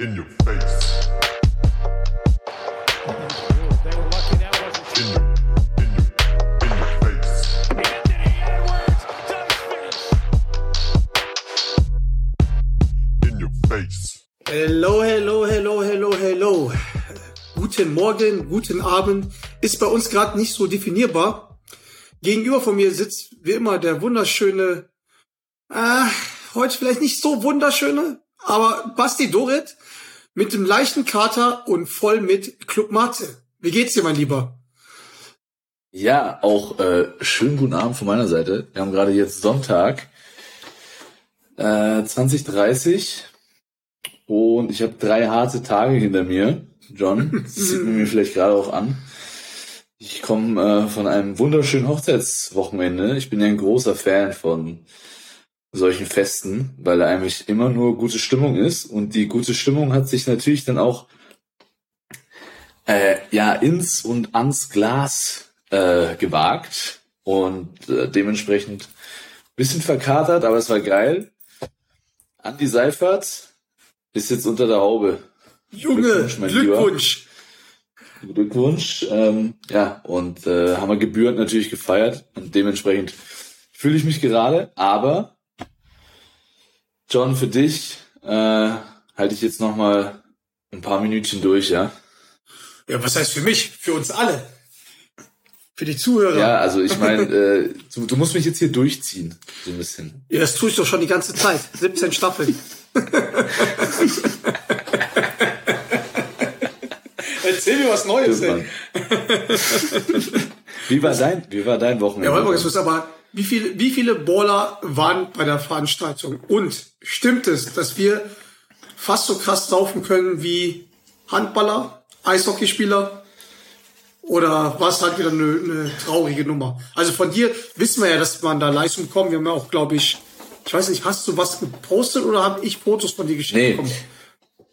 In your face. Hello, hello, hello, hello, hello. Guten Morgen, guten Abend. Ist bei uns gerade nicht so definierbar. Gegenüber von mir sitzt wie immer der wunderschöne, äh, heute vielleicht nicht so wunderschöne, aber Basti Dorit mit dem leichten Kater und voll mit Club Mate. Wie geht's dir, mein Lieber? Ja, auch äh, schönen guten Abend von meiner Seite. Wir haben gerade jetzt Sonntag äh, 2030 und ich habe drei harte Tage hinter mir. John, das sieht man mir vielleicht gerade auch an. Ich komme äh, von einem wunderschönen Hochzeitswochenende. Ich bin ja ein großer Fan von solchen Festen, weil da eigentlich immer nur gute Stimmung ist und die gute Stimmung hat sich natürlich dann auch äh, ja ins und ans Glas äh, gewagt und äh, dementsprechend bisschen verkatert, aber es war geil. Andi Seifert ist jetzt unter der Haube. Junge, Glückwunsch, mein Glückwunsch. Glückwunsch. Ähm, ja, und äh, haben wir gebührend natürlich gefeiert und dementsprechend fühle ich mich gerade, aber John, für dich äh, halte ich jetzt noch mal ein paar Minütchen durch, ja? Ja, was heißt für mich? Für uns alle. Für die Zuhörer. Ja, also ich meine, äh, du, du musst mich jetzt hier durchziehen, so ein bisschen. Ja, das tue ich doch schon die ganze Zeit. 17 Staffeln. Erzähl mir was Neues, ey. Wie war dein, wie war dein Ja, Wochenende? warte mal, ganz kurz, aber wie viele, wie viele Baller waren bei der Veranstaltung? Und stimmt es, dass wir fast so krass saufen können wie Handballer, Eishockeyspieler? Oder war es halt wieder eine, eine traurige Nummer? Also von dir wissen wir ja, dass man da Leistung bekommt. Wir haben ja auch, glaube ich, ich weiß nicht, hast du was gepostet oder habe ich Fotos von dir geschickt Nee. bekommen?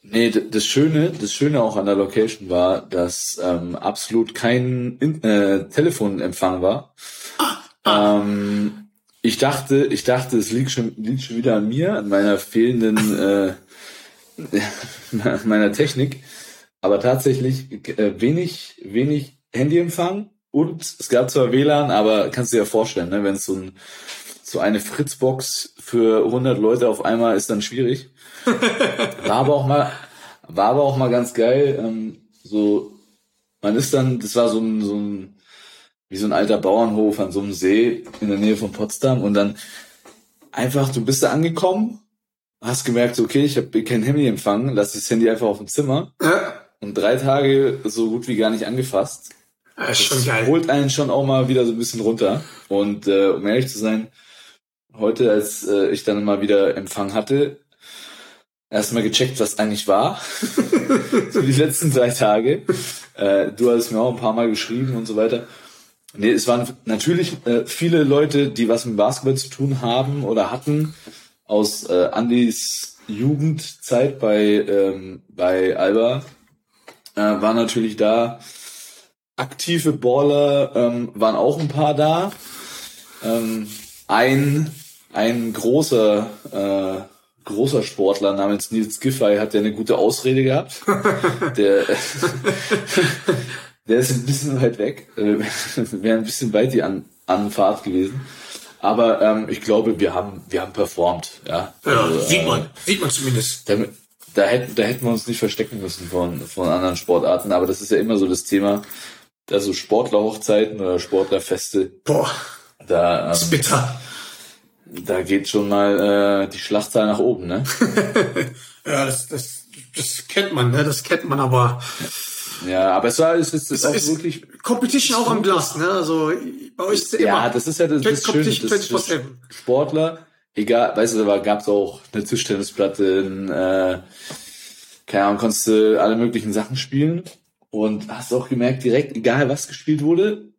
Nee, das Schöne, das Schöne auch an der Location war, dass ähm, absolut kein In äh, Telefonempfang war. Ähm, ich dachte, ich dachte, es liegt schon, liegt schon wieder an mir, an meiner fehlenden, äh, meiner Technik. Aber tatsächlich äh, wenig, wenig Handyempfang und es gab zwar WLAN, aber kannst du dir ja vorstellen, ne, wenn es so ein so eine Fritzbox für 100 Leute auf einmal ist dann schwierig. War aber auch mal, war aber auch mal ganz geil. Ähm, so, man ist dann, das war so ein, so ein, wie so ein alter Bauernhof an so einem See in der Nähe von Potsdam und dann einfach, du bist da angekommen, hast gemerkt, okay, ich habe kein Handyempfang, lass das Handy einfach auf dem Zimmer Ja, und drei Tage so gut wie gar nicht angefasst. das ist schon Das geil. holt einen schon auch mal wieder so ein bisschen runter. Und äh, um ehrlich zu sein, heute, als äh, ich dann mal wieder Empfang hatte, erstmal gecheckt, was eigentlich war. so die letzten drei Tage. Äh, du hast mir auch ein paar Mal geschrieben und so weiter. Nee, es waren natürlich äh, viele Leute, die was mit Basketball zu tun haben oder hatten, aus äh, Andys Jugendzeit bei, ähm, bei Alba, äh, war natürlich da aktive Baller ähm, waren auch ein paar da. Ähm, ein, ein großer, äh, großer Sportler namens Nils Giffey hat ja eine gute Ausrede gehabt. der, der ist ein bisschen weit weg. Äh, Wäre ein bisschen weit die An Anfahrt gewesen. Aber ähm, ich glaube, wir haben, wir haben performt. Ja, Ja, Also, sieht äh, man, sieht man zumindest. da, da, hätten, da hätten wir uns nicht verstecken müssen von, von anderen Sportarten, aber das ist ja immer so das Thema, dass so Sportlerhochzeiten oder Sportlerfeste, Boah, da, ist ähm, bitter. da geht schon mal äh, die Schlachtzahl nach oben, ne? Ja, das, das, das kennt man, ne? Das kennt man aber. Ja, aber es war, es ist, es ist auch wirklich, Competition auch am Glas, ne? Also bei euch ist ja immer. ja, das ist ja das, das Schöne, das, das 24/7. Sportler, egal, weißt du, da gab es auch eine Tischtennisplatte, ein, äh, keine Ahnung, konntest du alle möglichen Sachen spielen und hast auch gemerkt, direkt, egal was gespielt wurde,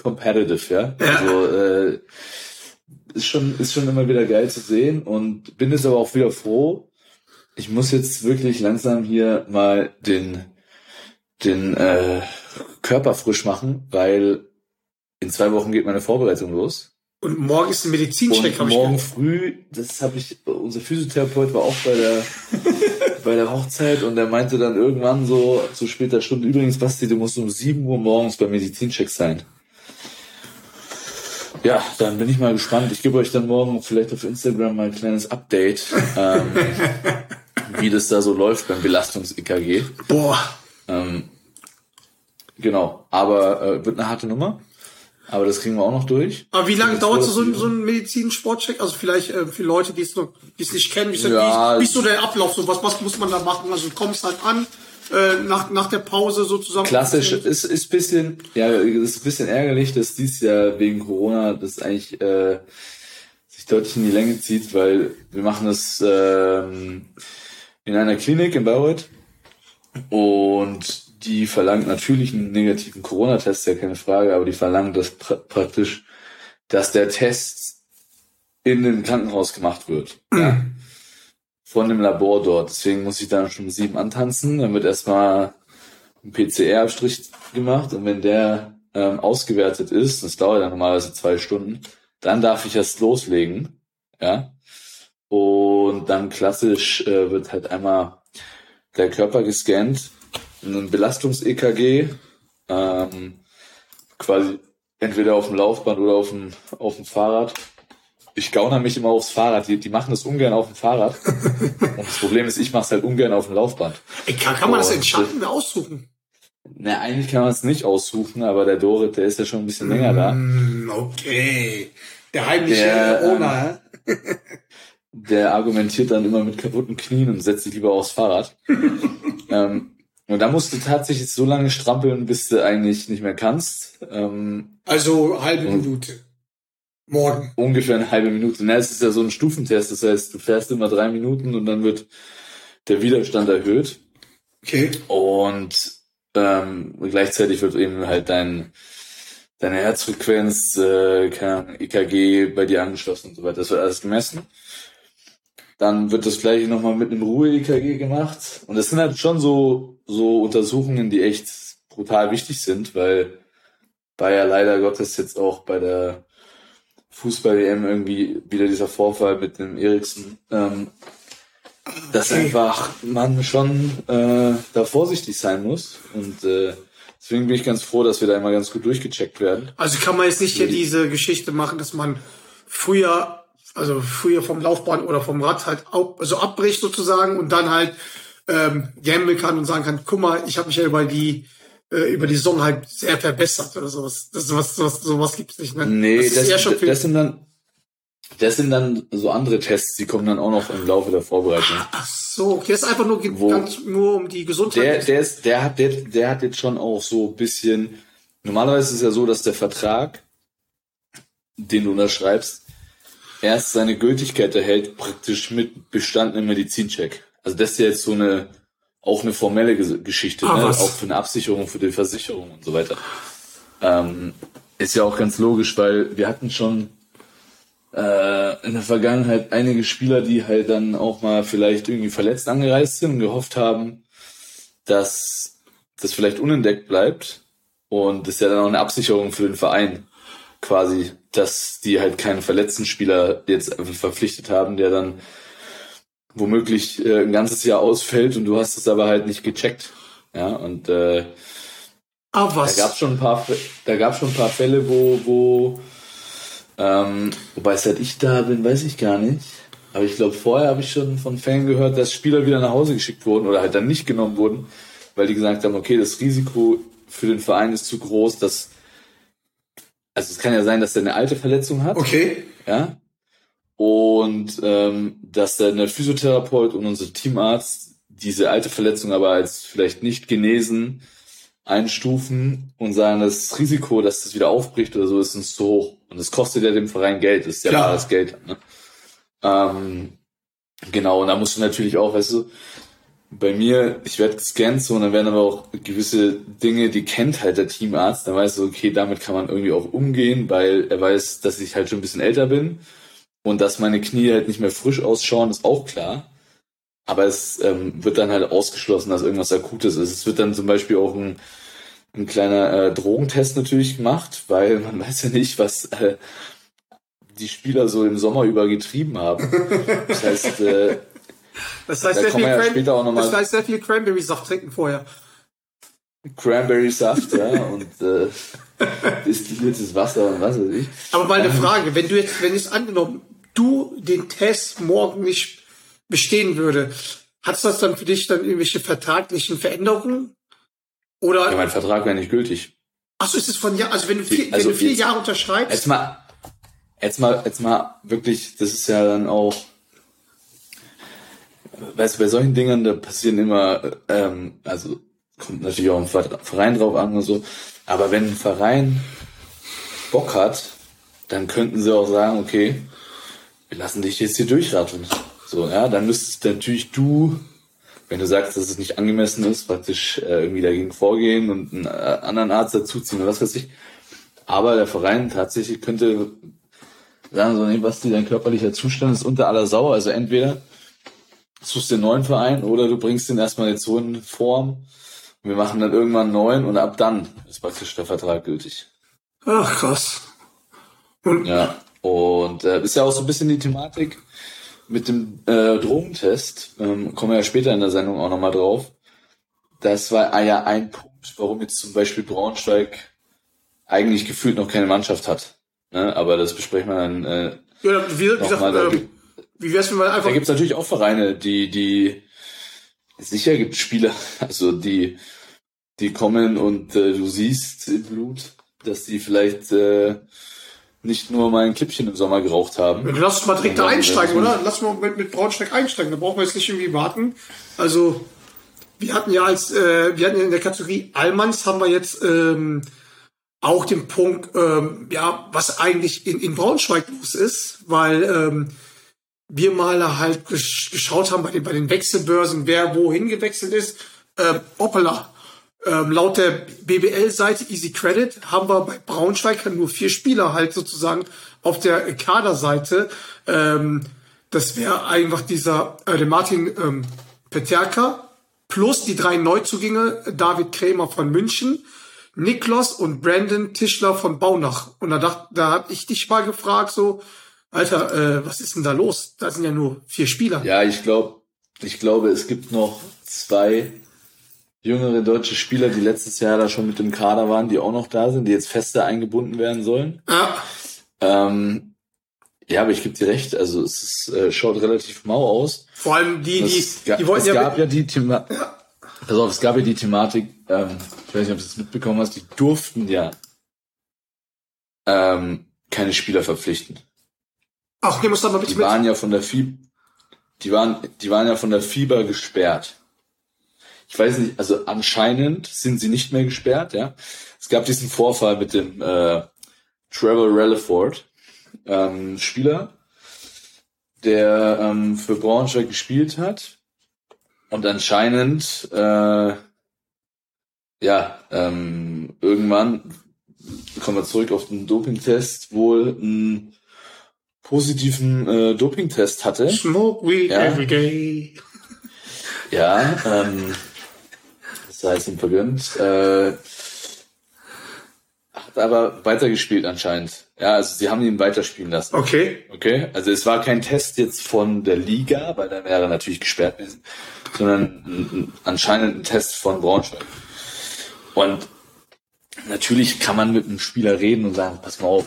competitive, ja. Ja. Also äh, ist schon ist schon immer wieder geil zu sehen und bin jetzt aber auch wieder froh. Ich muss jetzt wirklich langsam hier mal den den äh, Körper frisch machen, weil in zwei Wochen geht meine Vorbereitung los. Und morgen ist ein Medizincheck, Und morgen früh, das habe ich, unser Physiotherapeut war auch bei der bei der Hochzeit und er meinte dann irgendwann so zu später Stunde, übrigens, Basti, du musst um 7 Uhr morgens beim Medizincheck sein. Ja, dann bin ich mal gespannt. Ich gebe euch dann morgen vielleicht auf Instagram mal ein kleines Update, ähm, wie das da so läuft beim Belastungs-EKG. Boah. Ähm, genau, aber äh, wird eine harte Nummer. Aber das kriegen wir auch noch durch. Aber wie lange dauert so, ein, so ein Medizin-Sportcheck? Also vielleicht äh, für Leute, die es noch, die es nicht kennen, wie ist, Ja, wie, wie ist so der Ablauf? So was, was muss man da machen? Also du kommst halt an äh, nach nach der Pause sozusagen. Klassisch ist ist bisschen ja ist ein bisschen ärgerlich, dass dies Jahr wegen Corona das eigentlich äh, sich deutlich in die Länge zieht, weil wir machen das ähm, in einer Klinik in Bayreuth und die verlangt natürlich einen negativen Corona-Test, ja keine Frage, aber die verlangt das pra praktisch, dass der Test in dem Krankenhaus gemacht wird. Ja. Von dem Labor dort. Deswegen muss ich dann schon um sieben antanzen. Dann wird erstmal ein PCR-Abstrich gemacht und wenn der ähm, ausgewertet ist, das dauert dann normalerweise zwei Stunden, dann darf ich erst loslegen. Ja. Und dann klassisch äh, wird halt einmal der Körper gescannt, ein Belastungs-EKG, ähm, quasi entweder auf dem Laufband oder auf dem, auf dem Fahrrad. Ich gaunere mich immer aufs Fahrrad. Die, die machen das ungern auf dem Fahrrad. Und das Problem ist, ich mache es halt ungern auf dem Laufband. Ey, kann, kann man das Oh, entscheiden aussuchen? Na, eigentlich kann man es nicht aussuchen, aber der Dorit, der ist ja schon ein bisschen länger da. Hm, okay. Der heimliche Der, äh, Owner. hä? Der argumentiert dann immer mit kaputten Knien und setzt sich lieber aufs Fahrrad. ähm, und da musst du tatsächlich so lange strampeln, bis du eigentlich nicht mehr kannst. Ähm, Also halbe Minute. Morgen. ungefähr eine halbe Minute. Na, es ist ja so ein Stufentest, das heißt, du fährst immer drei Minuten und dann wird der Widerstand erhöht. Okay. Und ähm, gleichzeitig wird eben halt dein deine Herzfrequenz, äh, EKG bei dir angeschlossen und so weiter. Das wird alles gemessen. Dann wird das gleiche nochmal mit einem Ruhe-EKG gemacht. Und das sind halt schon so, so Untersuchungen, die echt brutal wichtig sind, weil war ja leider Gottes jetzt auch bei der Fußball-WM irgendwie wieder dieser Vorfall mit dem Eriksen. Ähm, dass einfach man schon äh, da vorsichtig sein muss. Und äh, deswegen bin ich ganz froh, dass wir da immer ganz gut durchgecheckt werden. Also kann man jetzt nicht hier Die- diese Geschichte machen, dass man früher, also früher vom Laufbahn oder vom Rad halt auch, also abbricht sozusagen und dann halt ähm, gamblen kann und sagen kann, guck mal, ich habe mich ja über die äh, über die Saison halt sehr verbessert oder sowas. Das sowas, sowas, sowas gibt's nicht, ne? Nee, das ist das, für, das sind dann das sind dann so andere Tests, die kommen dann auch noch im Laufe der Vorbereitung. Ach so, okay, das ist einfach nur, ganz, nur um die Gesundheit. Der, der ist, der hat, der, der hat jetzt schon auch so ein bisschen. Normalerweise ist es ja so, dass der Vertrag, den du unterschreibst, erst seine Gültigkeit erhält, praktisch mit bestandenem Medizincheck. Also das ist ja jetzt so eine, auch eine formelle Ges- Geschichte, Ah, ne? auch für eine Absicherung, für die Versicherung und so weiter. Ähm, ist ja auch ganz logisch, weil wir hatten schon äh, in der Vergangenheit einige Spieler, die halt dann auch mal vielleicht irgendwie verletzt angereist sind und gehofft haben, dass das vielleicht unentdeckt bleibt. Und das ist ja dann auch eine Absicherung für den Verein, quasi, dass die halt keinen verletzten Spieler jetzt verpflichtet haben, der dann womöglich äh, ein ganzes Jahr ausfällt und du hast es aber halt nicht gecheckt. Ja, und äh, ah, da was? gab schon ein paar, da gab schon ein paar Fälle, wo, wo, ähm, wobei seit ich da bin, weiß ich gar nicht. Aber ich glaube, vorher habe ich schon von Fällen gehört, dass Spieler wieder nach Hause geschickt wurden oder halt dann nicht genommen wurden, weil die gesagt haben, okay, das Risiko für den Verein ist zu groß, dass, also es kann ja sein, dass der eine alte Verletzung hat, Okay. ja, und ähm, dass dann der Physiotherapeut und unser Teamarzt diese alte Verletzung aber als vielleicht nicht genesen einstufen und sagen, das Risiko, dass das wieder aufbricht oder so, ist uns zu hoch. Und das kostet ja dem Verein Geld, das ist ja Klar. bares Geld. Ne? Ähm, genau, und da musst du natürlich auch, weißt du, bei mir, ich werde gescannt so und dann werden aber auch gewisse Dinge, die kennt halt der Teamarzt, dann weißt du, okay, damit kann man irgendwie auch umgehen, weil er weiß, dass ich halt schon ein bisschen älter bin und dass meine Knie halt nicht mehr frisch ausschauen, ist auch klar. Aber es ähm, wird dann halt ausgeschlossen, dass irgendwas Akutes ist. Es wird dann zum Beispiel auch ein, ein kleiner äh, Drogentest natürlich gemacht, weil man weiß ja nicht, was äh, die Spieler so im Sommer über getrieben haben. Das heißt, äh, Das heißt, Da sehr viel, ja Cran das heißt sehr viel Cranberry-Saft trinken vorher. Cranberry-Saft, ja, und, äh, ja, destilliertes Wasser und was weiß ich. Aber mal eine Frage, wenn du jetzt, wenn jetzt angenommen, du den Test morgen nicht bestehen würde, hat das dann für dich dann irgendwelche vertraglichen Veränderungen? Oder, Ja, mein Vertrag wäre nicht gültig. ach so, ist es von Jahr, also wenn du vier, Also wenn du vier jetzt- Jahre unterschreibst, Jetzt mal, jetzt mal, jetzt mal wirklich, das ist ja dann auch, weißt du, bei solchen Dingen, da passieren immer, ähm, also kommt natürlich auch Ver- Verein drauf an und so, aber wenn ein Verein Bock hat, dann könnten sie auch sagen, okay, wir lassen dich jetzt hier durchratteln. So, ja, dann müsstest natürlich du, wenn du sagst, dass es nicht angemessen ist, praktisch äh, irgendwie dagegen vorgehen und einen äh, anderen Arzt dazuziehen oder was weiß ich. Aber der Verein tatsächlich könnte sagen so, nee, Basti, dein körperlicher Zustand ist unter aller Sau. Also entweder suchst einen neuen Verein oder du bringst den erstmal jetzt so in Form. Wir machen dann irgendwann einen neuen und ab dann ist praktisch der Vertrag gültig. ach krass. Und, Ja. Und äh, ist ja auch so ein bisschen die Thematik mit dem äh, Drogentest. Ähm, kommen wir ja später in der Sendung auch nochmal drauf. Das war ja ein Punkt, warum jetzt zum Beispiel Braunschweig eigentlich gefühlt noch keine Mannschaft hat. Ne? Aber das besprechen wir dann. Äh, ja, wie, gesagt, da- ähm, wie wär's, wenn man einfach, da gibt's natürlich auch Vereine, die, die sicher gibt Spieler, also die, die kommen und äh, du siehst im Blut, dass die vielleicht äh, nicht nur mal ein Klippchen im Sommer geraucht haben. Lass uns mal direkt da einsteigen, oder? Lass mal mit, mit Braunschweig einsteigen. Da brauchen wir jetzt nicht irgendwie warten. Also, wir hatten ja als, äh, wir hatten ja in der Kategorie Allmanns haben wir jetzt ähm, auch den Punkt, ähm, ja, was eigentlich in, in Braunschweig los ist, weil ähm, wir mal halt gesch geschaut haben bei den, bei den Wechselbörsen, wer wohin gewechselt ist. Ähm, hoppala. Ähm, laut der BBL-Seite Easy Credit haben wir bei Braunschweig nur vier Spieler halt sozusagen auf der Kaderseite. Ähm, das wäre einfach dieser äh, der Martin ähm, Peterka plus die drei Neuzugänge David Krämer von München, Niklas und Brandon Tischler von Baunach. Und da dacht, da hab ich dich mal gefragt so, Alter, äh, was ist denn da los? Da sind ja nur vier Spieler. Ja, ich glaube, ich glaube, es gibt noch zwei jüngere deutsche Spieler, die letztes Jahr da schon mit dem Kader waren, die auch noch da sind, die jetzt fester eingebunden werden sollen. Ja. Ähm, ja, aber ich gebe dir recht, also es ist, äh, schaut relativ mau aus. Vor allem die, die, Es, ga, die wollten es ja, gab ja die Thema Pass auf, es gab ja die Thematik, ähm, ich weiß nicht, ob du es mitbekommen hast, die durften ja ähm, keine Spieler verpflichten. Ach, wir uns da mal bitte Die mit. waren ja von der FIB, die waren, die waren ja von der FIBA gesperrt. Ich weiß nicht, also anscheinend sind sie nicht mehr gesperrt, ja. Es gab diesen Vorfall mit dem äh, Trevor Relliford, ähm, Spieler, der ähm, für Braunschweig gespielt hat und anscheinend äh, ja ähm, irgendwann kommen wir zurück auf den Dopingtest wohl einen positiven äh, Dopingtest hatte. Smoke weed Ja. every day. Ja, ähm, das heißt ihm vergönnt. Äh, hat aber weitergespielt anscheinend. Ja, also sie haben ihn weiterspielen lassen. Okay. Okay, also es war kein Test jetzt von der Liga, weil dann wäre er natürlich gesperrt gewesen, sondern ein, ein, anscheinend ein Test von Braunschweig. Und natürlich kann man mit einem Spieler reden und sagen, pass mal auf,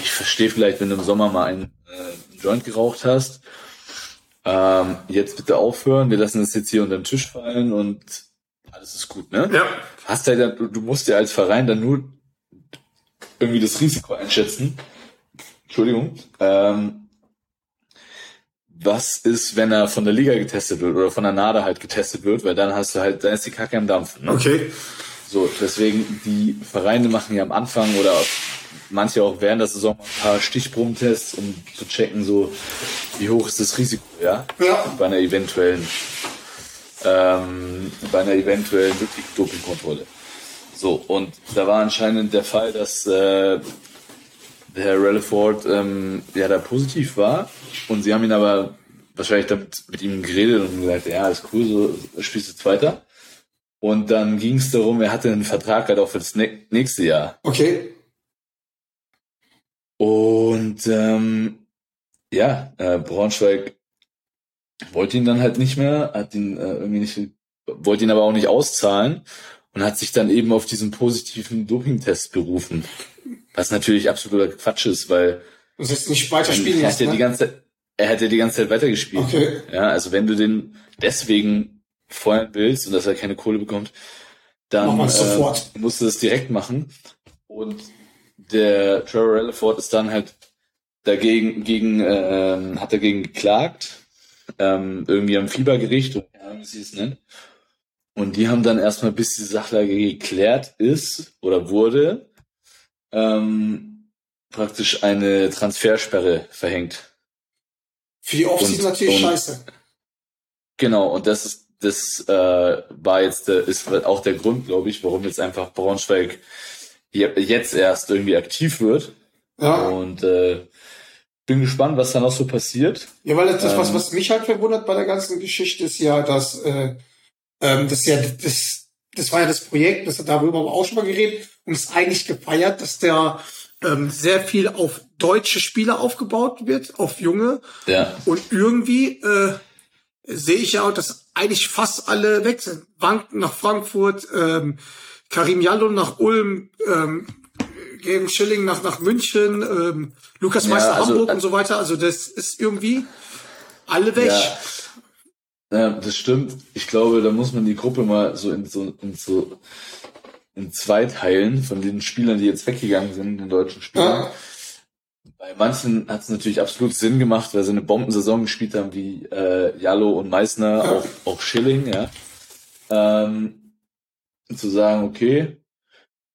ich verstehe vielleicht, wenn du im Sommer mal einen, äh, Joint geraucht hast, ähm, jetzt bitte aufhören, wir lassen das jetzt hier unter den Tisch fallen und alles ist gut, ne? Ja. hast halt, dann- du, musst ja als Verein dann nur irgendwie das Risiko einschätzen. Entschuldigung. Ähm, was ist, wenn er von der Liga getestet wird oder von der NADA halt getestet wird, weil dann hast du halt, dann ist die Kacke am Dampfen. Ne? Okay. So, deswegen, die Vereine machen ja am Anfang oder manche auch während der Saison ein paar Stichprobentests, um zu checken, so, wie hoch ist das Risiko, ja? Ja. Bei einer eventuellen, ähm, bei einer eventuellen wirklich Dopingkontrolle. So, und da war anscheinend der Fall, dass äh, der Herr Relliford ähm, ja da positiv war und sie haben ihn aber wahrscheinlich damit mit ihm geredet und gesagt, ja, ist cool, so spielst du jetzt weiter. Und dann ging es darum, er hatte einen Vertrag halt auch für das nä- nächste Jahr. Okay. Und ähm, ja, äh, Braunschweig wollte ihn dann halt nicht mehr, hat ihn äh, irgendwie nicht, wollte ihn aber auch nicht auszahlen und hat sich dann eben auf diesen positiven Dopingtest berufen. Was natürlich absoluter Quatsch ist, weil Das ist nicht weiter spielen er hat lassen. ja die Ne? ganze Zeit, er hat ja die ganze Zeit weitergespielt. Okay. Ja, also wenn du den deswegen feuern willst und dass er keine Kohle bekommt, dann äh, musst du das direkt machen. Und der Trevor Rutherford ist dann halt dagegen, gegen, ähm, hat dagegen geklagt, ähm, irgendwie am Fiebergericht oder wie sie es nennt. Und die haben dann erstmal, bis die Sachlage geklärt ist oder wurde, ähm, praktisch eine Transfersperre verhängt. Für die Offseason natürlich und- scheiße. Genau, und das ist, das äh, war jetzt der, ist auch der Grund, glaube ich, warum jetzt einfach Braunschweig jetzt erst irgendwie aktiv wird. Ja. Und äh, bin gespannt, was da noch so passiert. Ja, weil das, das was, Ähm. was mich halt verwundert bei der ganzen Geschichte ist ja, dass äh, ähm, das ja das das war ja das Projekt, das darüber haben wir auch schon mal geredet und ist eigentlich gefeiert, dass der ähm, sehr viel auf deutsche Spieler aufgebaut wird, auf junge Ja, und irgendwie äh, sehe ich ja auch, dass eigentlich fast alle weg sind. Wank nach Frankfurt, ähm, Karim Jallo nach Ulm, ähm, Gavin Schilling nach, nach München, ähm, Lukas Ja, Meister also- Hamburg und so weiter. Also das ist irgendwie alle weg. ja. ja, das stimmt. Ich glaube, da muss man die Gruppe mal so in so in so in zwei teilen von den Spielern, die jetzt weggegangen sind, den deutschen Spielern. Ja. Bei manchen hat es natürlich absolut Sinn gemacht, weil sie eine Bombensaison gespielt haben, wie äh, Jallo und Meissner, Ja. auch, auch Schilling, ja. Ähm, zu sagen, okay,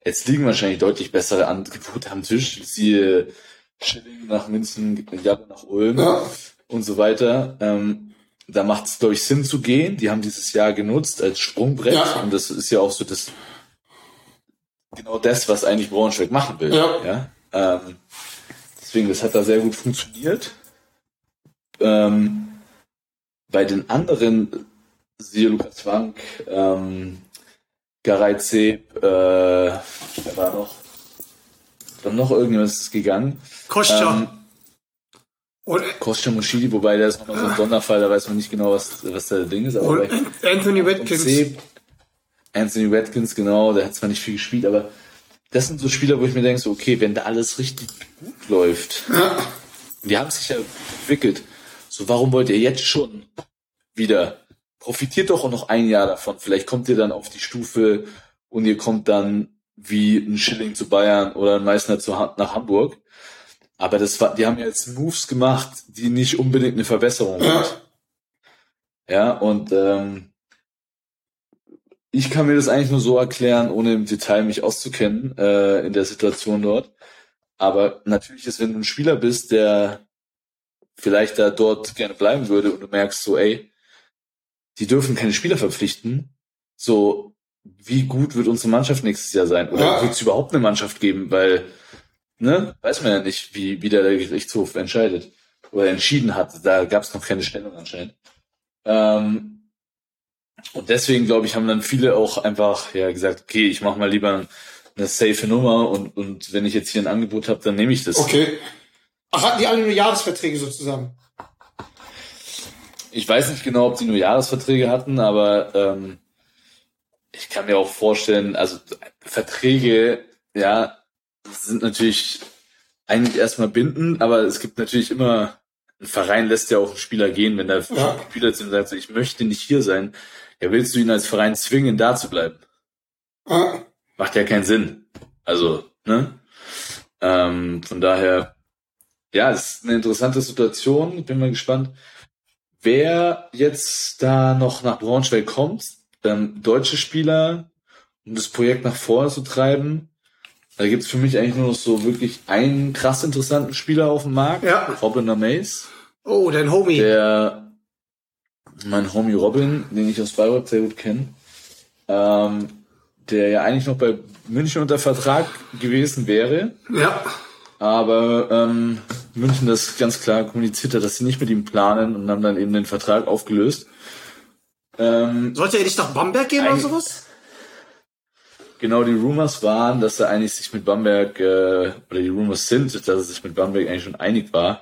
jetzt liegen wahrscheinlich deutlich bessere Angebote am Tisch, siehe Schilling nach München, Jallo nach Ulm Ja. und so weiter. Ähm, da macht es, glaube ich, Sinn zu gehen. Die haben dieses Jahr genutzt als Sprungbrett Ja. und das ist ja auch so das genau das, was eigentlich Braunschweig machen will. Ja. ja? Ähm, deswegen, das hat da sehr gut funktioniert. Ähm, bei den anderen, siehe Lukas Wank, ähm, Garay Zeb, äh, wer war noch? Dann noch irgendwas ist gegangen. Kostja. Ähm, und, Kostja Moschidi, wobei der ist nochmal so ein Sonderfall, da weiß man nicht genau, was, was der Ding ist. Aber Anthony Watkins. Anthony Watkins, genau, der hat zwar nicht viel gespielt, aber das sind so Spieler, wo ich mir denke, so, okay, wenn da alles richtig gut läuft, die haben sich ja entwickelt, so warum wollt ihr jetzt schon wieder? Profitiert doch auch noch ein Jahr davon. Vielleicht kommt ihr dann auf die Stufe und ihr kommt dann wie ein Schilling zu Bayern oder ein Meißner zu, nach Hamburg. Aber das war, die haben ja jetzt Moves gemacht, die nicht unbedingt eine Verbesserung sind. Ja, und ähm, ich kann mir das eigentlich nur so erklären, ohne im Detail mich auszukennen äh, in der Situation dort. Aber natürlich ist, wenn du ein Spieler bist, der vielleicht da dort gerne bleiben würde und du merkst so, ey, die dürfen keine Spieler verpflichten, so wie gut wird unsere Mannschaft nächstes Jahr sein? Oder Ja. wird es überhaupt eine Mannschaft geben? Weil, ne, weiß man ja nicht, wie, wie der Gerichtshof entscheidet oder entschieden hat. Da gab es noch keine Stellung anscheinend. Ähm, und deswegen, glaube ich, haben dann viele auch einfach ja gesagt, okay, ich mache mal lieber eine safe Nummer und, und wenn ich jetzt hier ein Angebot habe, dann nehme ich das. Okay. Ach, hatten die alle nur Jahresverträge sozusagen? Ich weiß nicht genau, ob die nur Jahresverträge hatten, aber ähm, ich kann mir auch vorstellen, also Verträge, ja, sind natürlich eigentlich erstmal bindend, aber es gibt natürlich immer, ein Verein lässt ja auch einen Spieler gehen, wenn der Ja. Spieler zu ihm sagt, so, ich möchte nicht hier sein, ja, willst du ihn als Verein zwingen, da zu bleiben? Ja. Macht ja keinen Sinn. Also, ne? Ähm, von daher, ja, es ist eine interessante Situation. Ich bin mal gespannt, wer jetzt da noch nach Braunschweig kommt. Ähm, deutsche Spieler, um das Projekt nach vorne zu treiben. Da gibt's für mich eigentlich nur noch so wirklich einen krass interessanten Spieler auf dem Markt. Ja. Robin Mace, Oh, dein Homie. der mein Homie Robin, den ich aus Bayreuth sehr gut kenne, ähm, der ja eigentlich noch bei München unter Vertrag gewesen wäre, ja. aber ähm, München das ganz klar kommuniziert hat, dass sie nicht mit ihm planen und haben dann eben den Vertrag aufgelöst. Ähm, Sollte er nicht nach Bamberg gehen oder sowas? genau, die Rumors waren, dass er eigentlich sich mit Bamberg, äh, oder die Rumors sind, dass er sich mit Bamberg eigentlich schon einig war.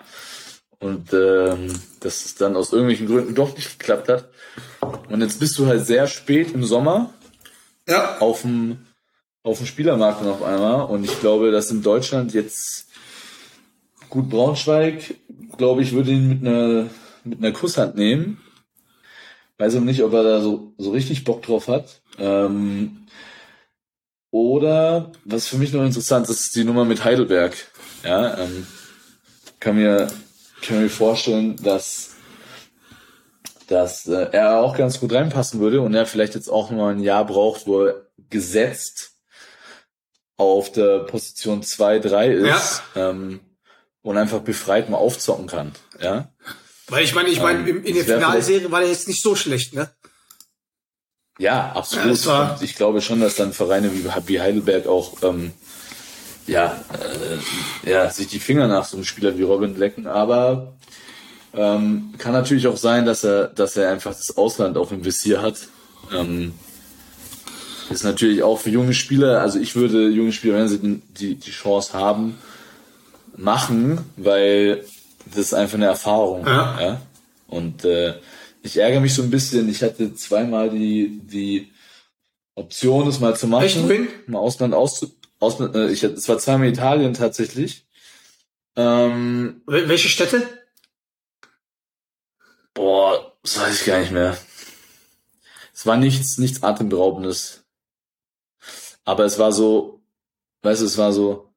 und ähm, dass es dann aus irgendwelchen Gründen doch nicht geklappt hat. Und jetzt bist du halt sehr spät im Sommer Ja. auf dem auf dem Spielermarkt noch einmal und ich glaube, dass in Deutschland jetzt gut Braunschweig, glaube ich, würde ihn mit einer mit einer Kusshand nehmen. Weiß aber nicht, ob er da so so richtig Bock drauf hat. Ähm, oder was für mich noch interessant ist, ist die Nummer mit Heidelberg. Ja, ähm, kann mir kann mir vorstellen, dass dass äh, er auch ganz gut reinpassen würde und er vielleicht jetzt auch mal ein Jahr braucht, wo er gesetzt auf der Position 2, 3 ist ähm, und einfach befreit mal aufzocken kann. Ja, Weil ich meine, ich meine, Ähm, in der Finalserie war der jetzt nicht so schlecht, ne? ja absolut. Ja, ich glaube schon, dass dann Vereine wie, wie Heidelberg auch ähm, ja, äh, ja, sich die Finger nach so einem Spieler wie Robin lecken, aber ähm, kann natürlich auch sein, dass er, dass er einfach das Ausland auch im Visier hat. Ähm, ist natürlich auch für junge Spieler, also ich würde junge Spieler, wenn sie die, die Chance haben, machen, weil das ist einfach eine Erfahrung. Ja. Ja? Und äh, ich ärgere mich so ein bisschen, ich hatte zweimal die, die Option, das mal zu machen. Echt? Im Ausland auszu Ausland, äh, ich hatte, es war zweimal Italien tatsächlich. Ähm, Wel- Welche Städte? boah, das weiß ich gar nicht mehr. Es war nichts, nichts Atemberaubendes. Aber es war so, weißt du, es war so,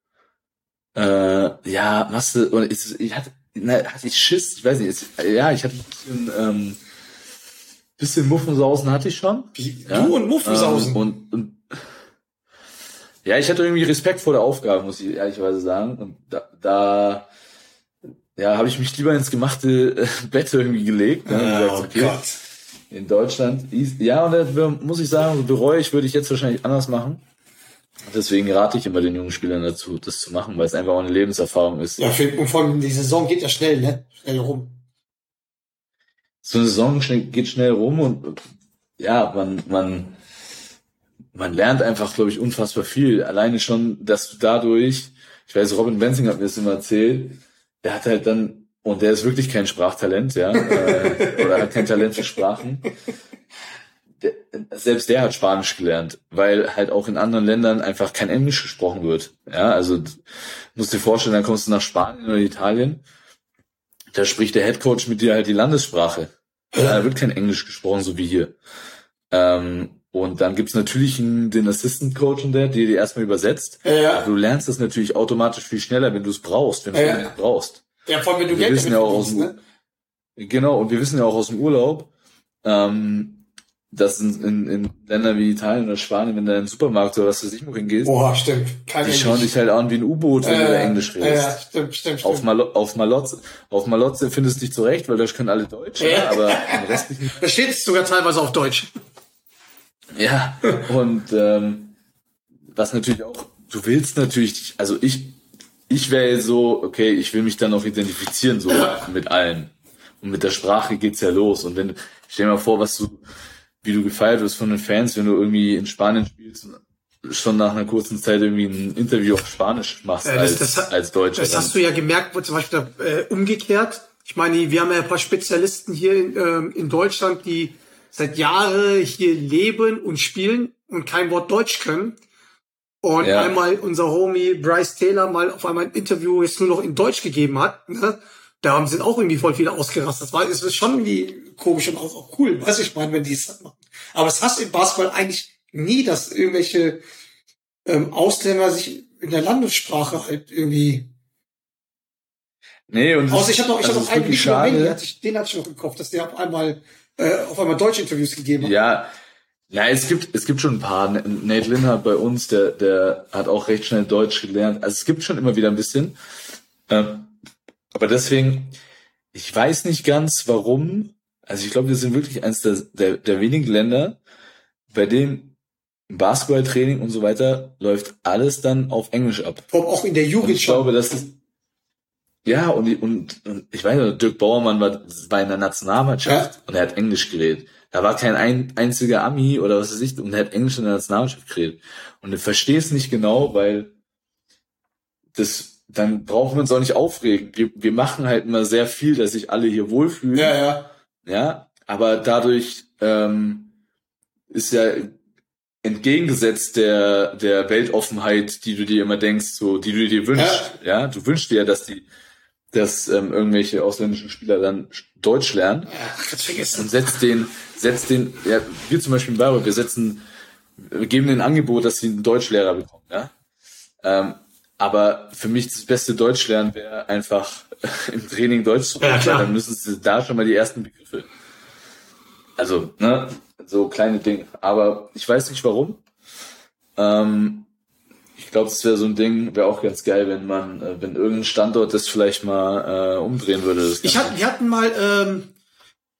äh, ja, was, du- und ich, ich hatte, na, hatte ich Schiss, ich weiß nicht, es, ja, ich hatte ein bisschen, ähm, bisschen Muffensausen hatte ich schon. Wie, Ja? Du und Muffensausen. Ähm, und, und ja, ich hatte irgendwie Respekt vor der Aufgabe, muss ich ehrlicherweise sagen. Und da, da ja, habe ich mich lieber ins gemachte äh, Bett irgendwie gelegt. Ne? Ah, gesagt, oh okay, Gott. in Deutschland. Ja, und da muss ich sagen, bereue ich, würde ich jetzt wahrscheinlich anders machen. Deswegen rate ich immer den jungen Spielern dazu, das zu machen, weil es einfach auch eine Lebenserfahrung ist. Ja, für, und vor allem die Saison geht ja schnell, ne? Schnell rum. so eine Saison geht schnell rum und ja, man, man, man lernt einfach, glaube ich, unfassbar viel. Alleine schon, dass du dadurch, ich weiß, Robin Benzing hat mir das immer erzählt, der hat halt dann, und der ist wirklich kein Sprachtalent, ja, äh, oder hat kein Talent für Sprachen. Selbst der hat Spanisch gelernt, weil halt auch in anderen Ländern einfach kein Englisch gesprochen wird. Ja, also du musst dir vorstellen, dann kommst du nach Spanien oder Italien, da spricht der Headcoach mit dir halt die Landessprache. Da wird kein Englisch gesprochen, so wie hier. Ähm, und dann gibt's natürlich einen, den Assistant Coach und der, der dir erstmal übersetzt. Ja. Aber du lernst das natürlich automatisch viel schneller, wenn du es brauchst, wenn du Ja. es brauchst. Ja, vor allem, wenn du Wir Geld wissen ja auch aus dem, ne? genau, und wir wissen ja auch aus dem Urlaub, ähm, dass in, in, in Ländern wie Italien oder Spanien, wenn du in den Supermarkt oder was weiß ich wo hingehst, Boah, stimmt. Kein die schauen dich halt an wie ein U-Boot, wenn du da Englisch redest. Ja, stimmt, stimmt, Auf, stimmt. Malo auf Malotze, auf Malotze findest du dich zurecht, weil das können alle Deutsch, ja. Ja. aber im restlichen Da steht es sogar teilweise auf Deutsch. Ja, und ähm, was natürlich auch, du willst natürlich, also ich, ich wäre jetzt so, okay, ich will mich dann auch identifizieren so mit allen. Und mit der Sprache geht's ja los. Und wenn, stell dir mal vor, was du, wie du gefeiert wirst von den Fans, wenn du irgendwie in Spanien spielst und schon nach einer kurzen Zeit irgendwie ein Interview auf Spanisch machst Ja, das- als, das als Deutscher. Das hast du ja gemerkt, wo zum Beispiel äh, umgekehrt. Ich meine, wir haben ja ein paar Spezialisten hier in, ähm, in Deutschland, die seit Jahren hier leben und spielen und kein Wort Deutsch können. Und Ja. einmal unser Homie Bryce Taylor mal auf einmal ein Interview jetzt nur noch in Deutsch gegeben hat. Ne? Da haben sind auch irgendwie voll viele ausgerastet. Das war es ist schon irgendwie komisch und auch, auch cool, was ich meine, wenn die es halt machen. Aber es hast du im Basketball eigentlich nie, dass irgendwelche ähm, Ausländer sich in der Landessprache halt irgendwie nee, und Außer ich habe noch, ich also hab es noch einen Nico den hatte ich noch im Kopf, dass der auf einmal äh, auf einmal Deutsch-Interviews gegeben hat. Ja, ja, es gibt, es gibt schon ein paar. Nate Lynn hat bei uns, der, der hat auch recht schnell Deutsch gelernt. Also es gibt schon immer wieder ein bisschen. Ähm, aber deswegen, ich weiß nicht ganz, warum. Also ich glaube, wir sind wirklich eines der, der, der wenigen Länder, bei dem Basketballtraining und so weiter läuft alles dann auf Englisch ab. Auch in der Und Jugend ich schon. glaube, das ist ja und, und, und ich weiß nicht, Dirk Bauermann war, war in der Nationalmannschaft und er hat Englisch geredet. Da war kein ein, einziger Ami oder was weiß ich und er hat Englisch in der Nationalmannschaft geredet. Und du verstehst nicht genau, weil das dann brauchen wir uns auch nicht aufregen. Wir, wir machen halt immer sehr viel, dass sich alle hier wohlfühlen. ja. Ja, aber dadurch ähm, ist ja entgegengesetzt der der Weltoffenheit, die du dir immer denkst, so die du dir wünschst. Ja, du wünschst dir, ja, dass die, dass ähm, irgendwelche ausländischen Spieler dann Deutsch lernen vergessen. und setzt den, setzt den, ja, wir zum Beispiel in Bayreuth, wir setzen, wir geben den Angebot, dass sie einen Deutschlehrer bekommen, ja. Ähm, aber für mich das beste Deutschlernen wäre einfach im Training Deutsch zu Ja, lernen, weil dann müssen sie da schon mal die ersten Begriffe. Also, ne, so kleine Dinge. Aber ich weiß nicht warum. Ähm, ich glaube, das wäre so ein Ding, wäre auch ganz geil, wenn man, äh, wenn irgendein Standort das vielleicht mal äh, umdrehen würde. Ich hatte, wir hatten mal, ähm,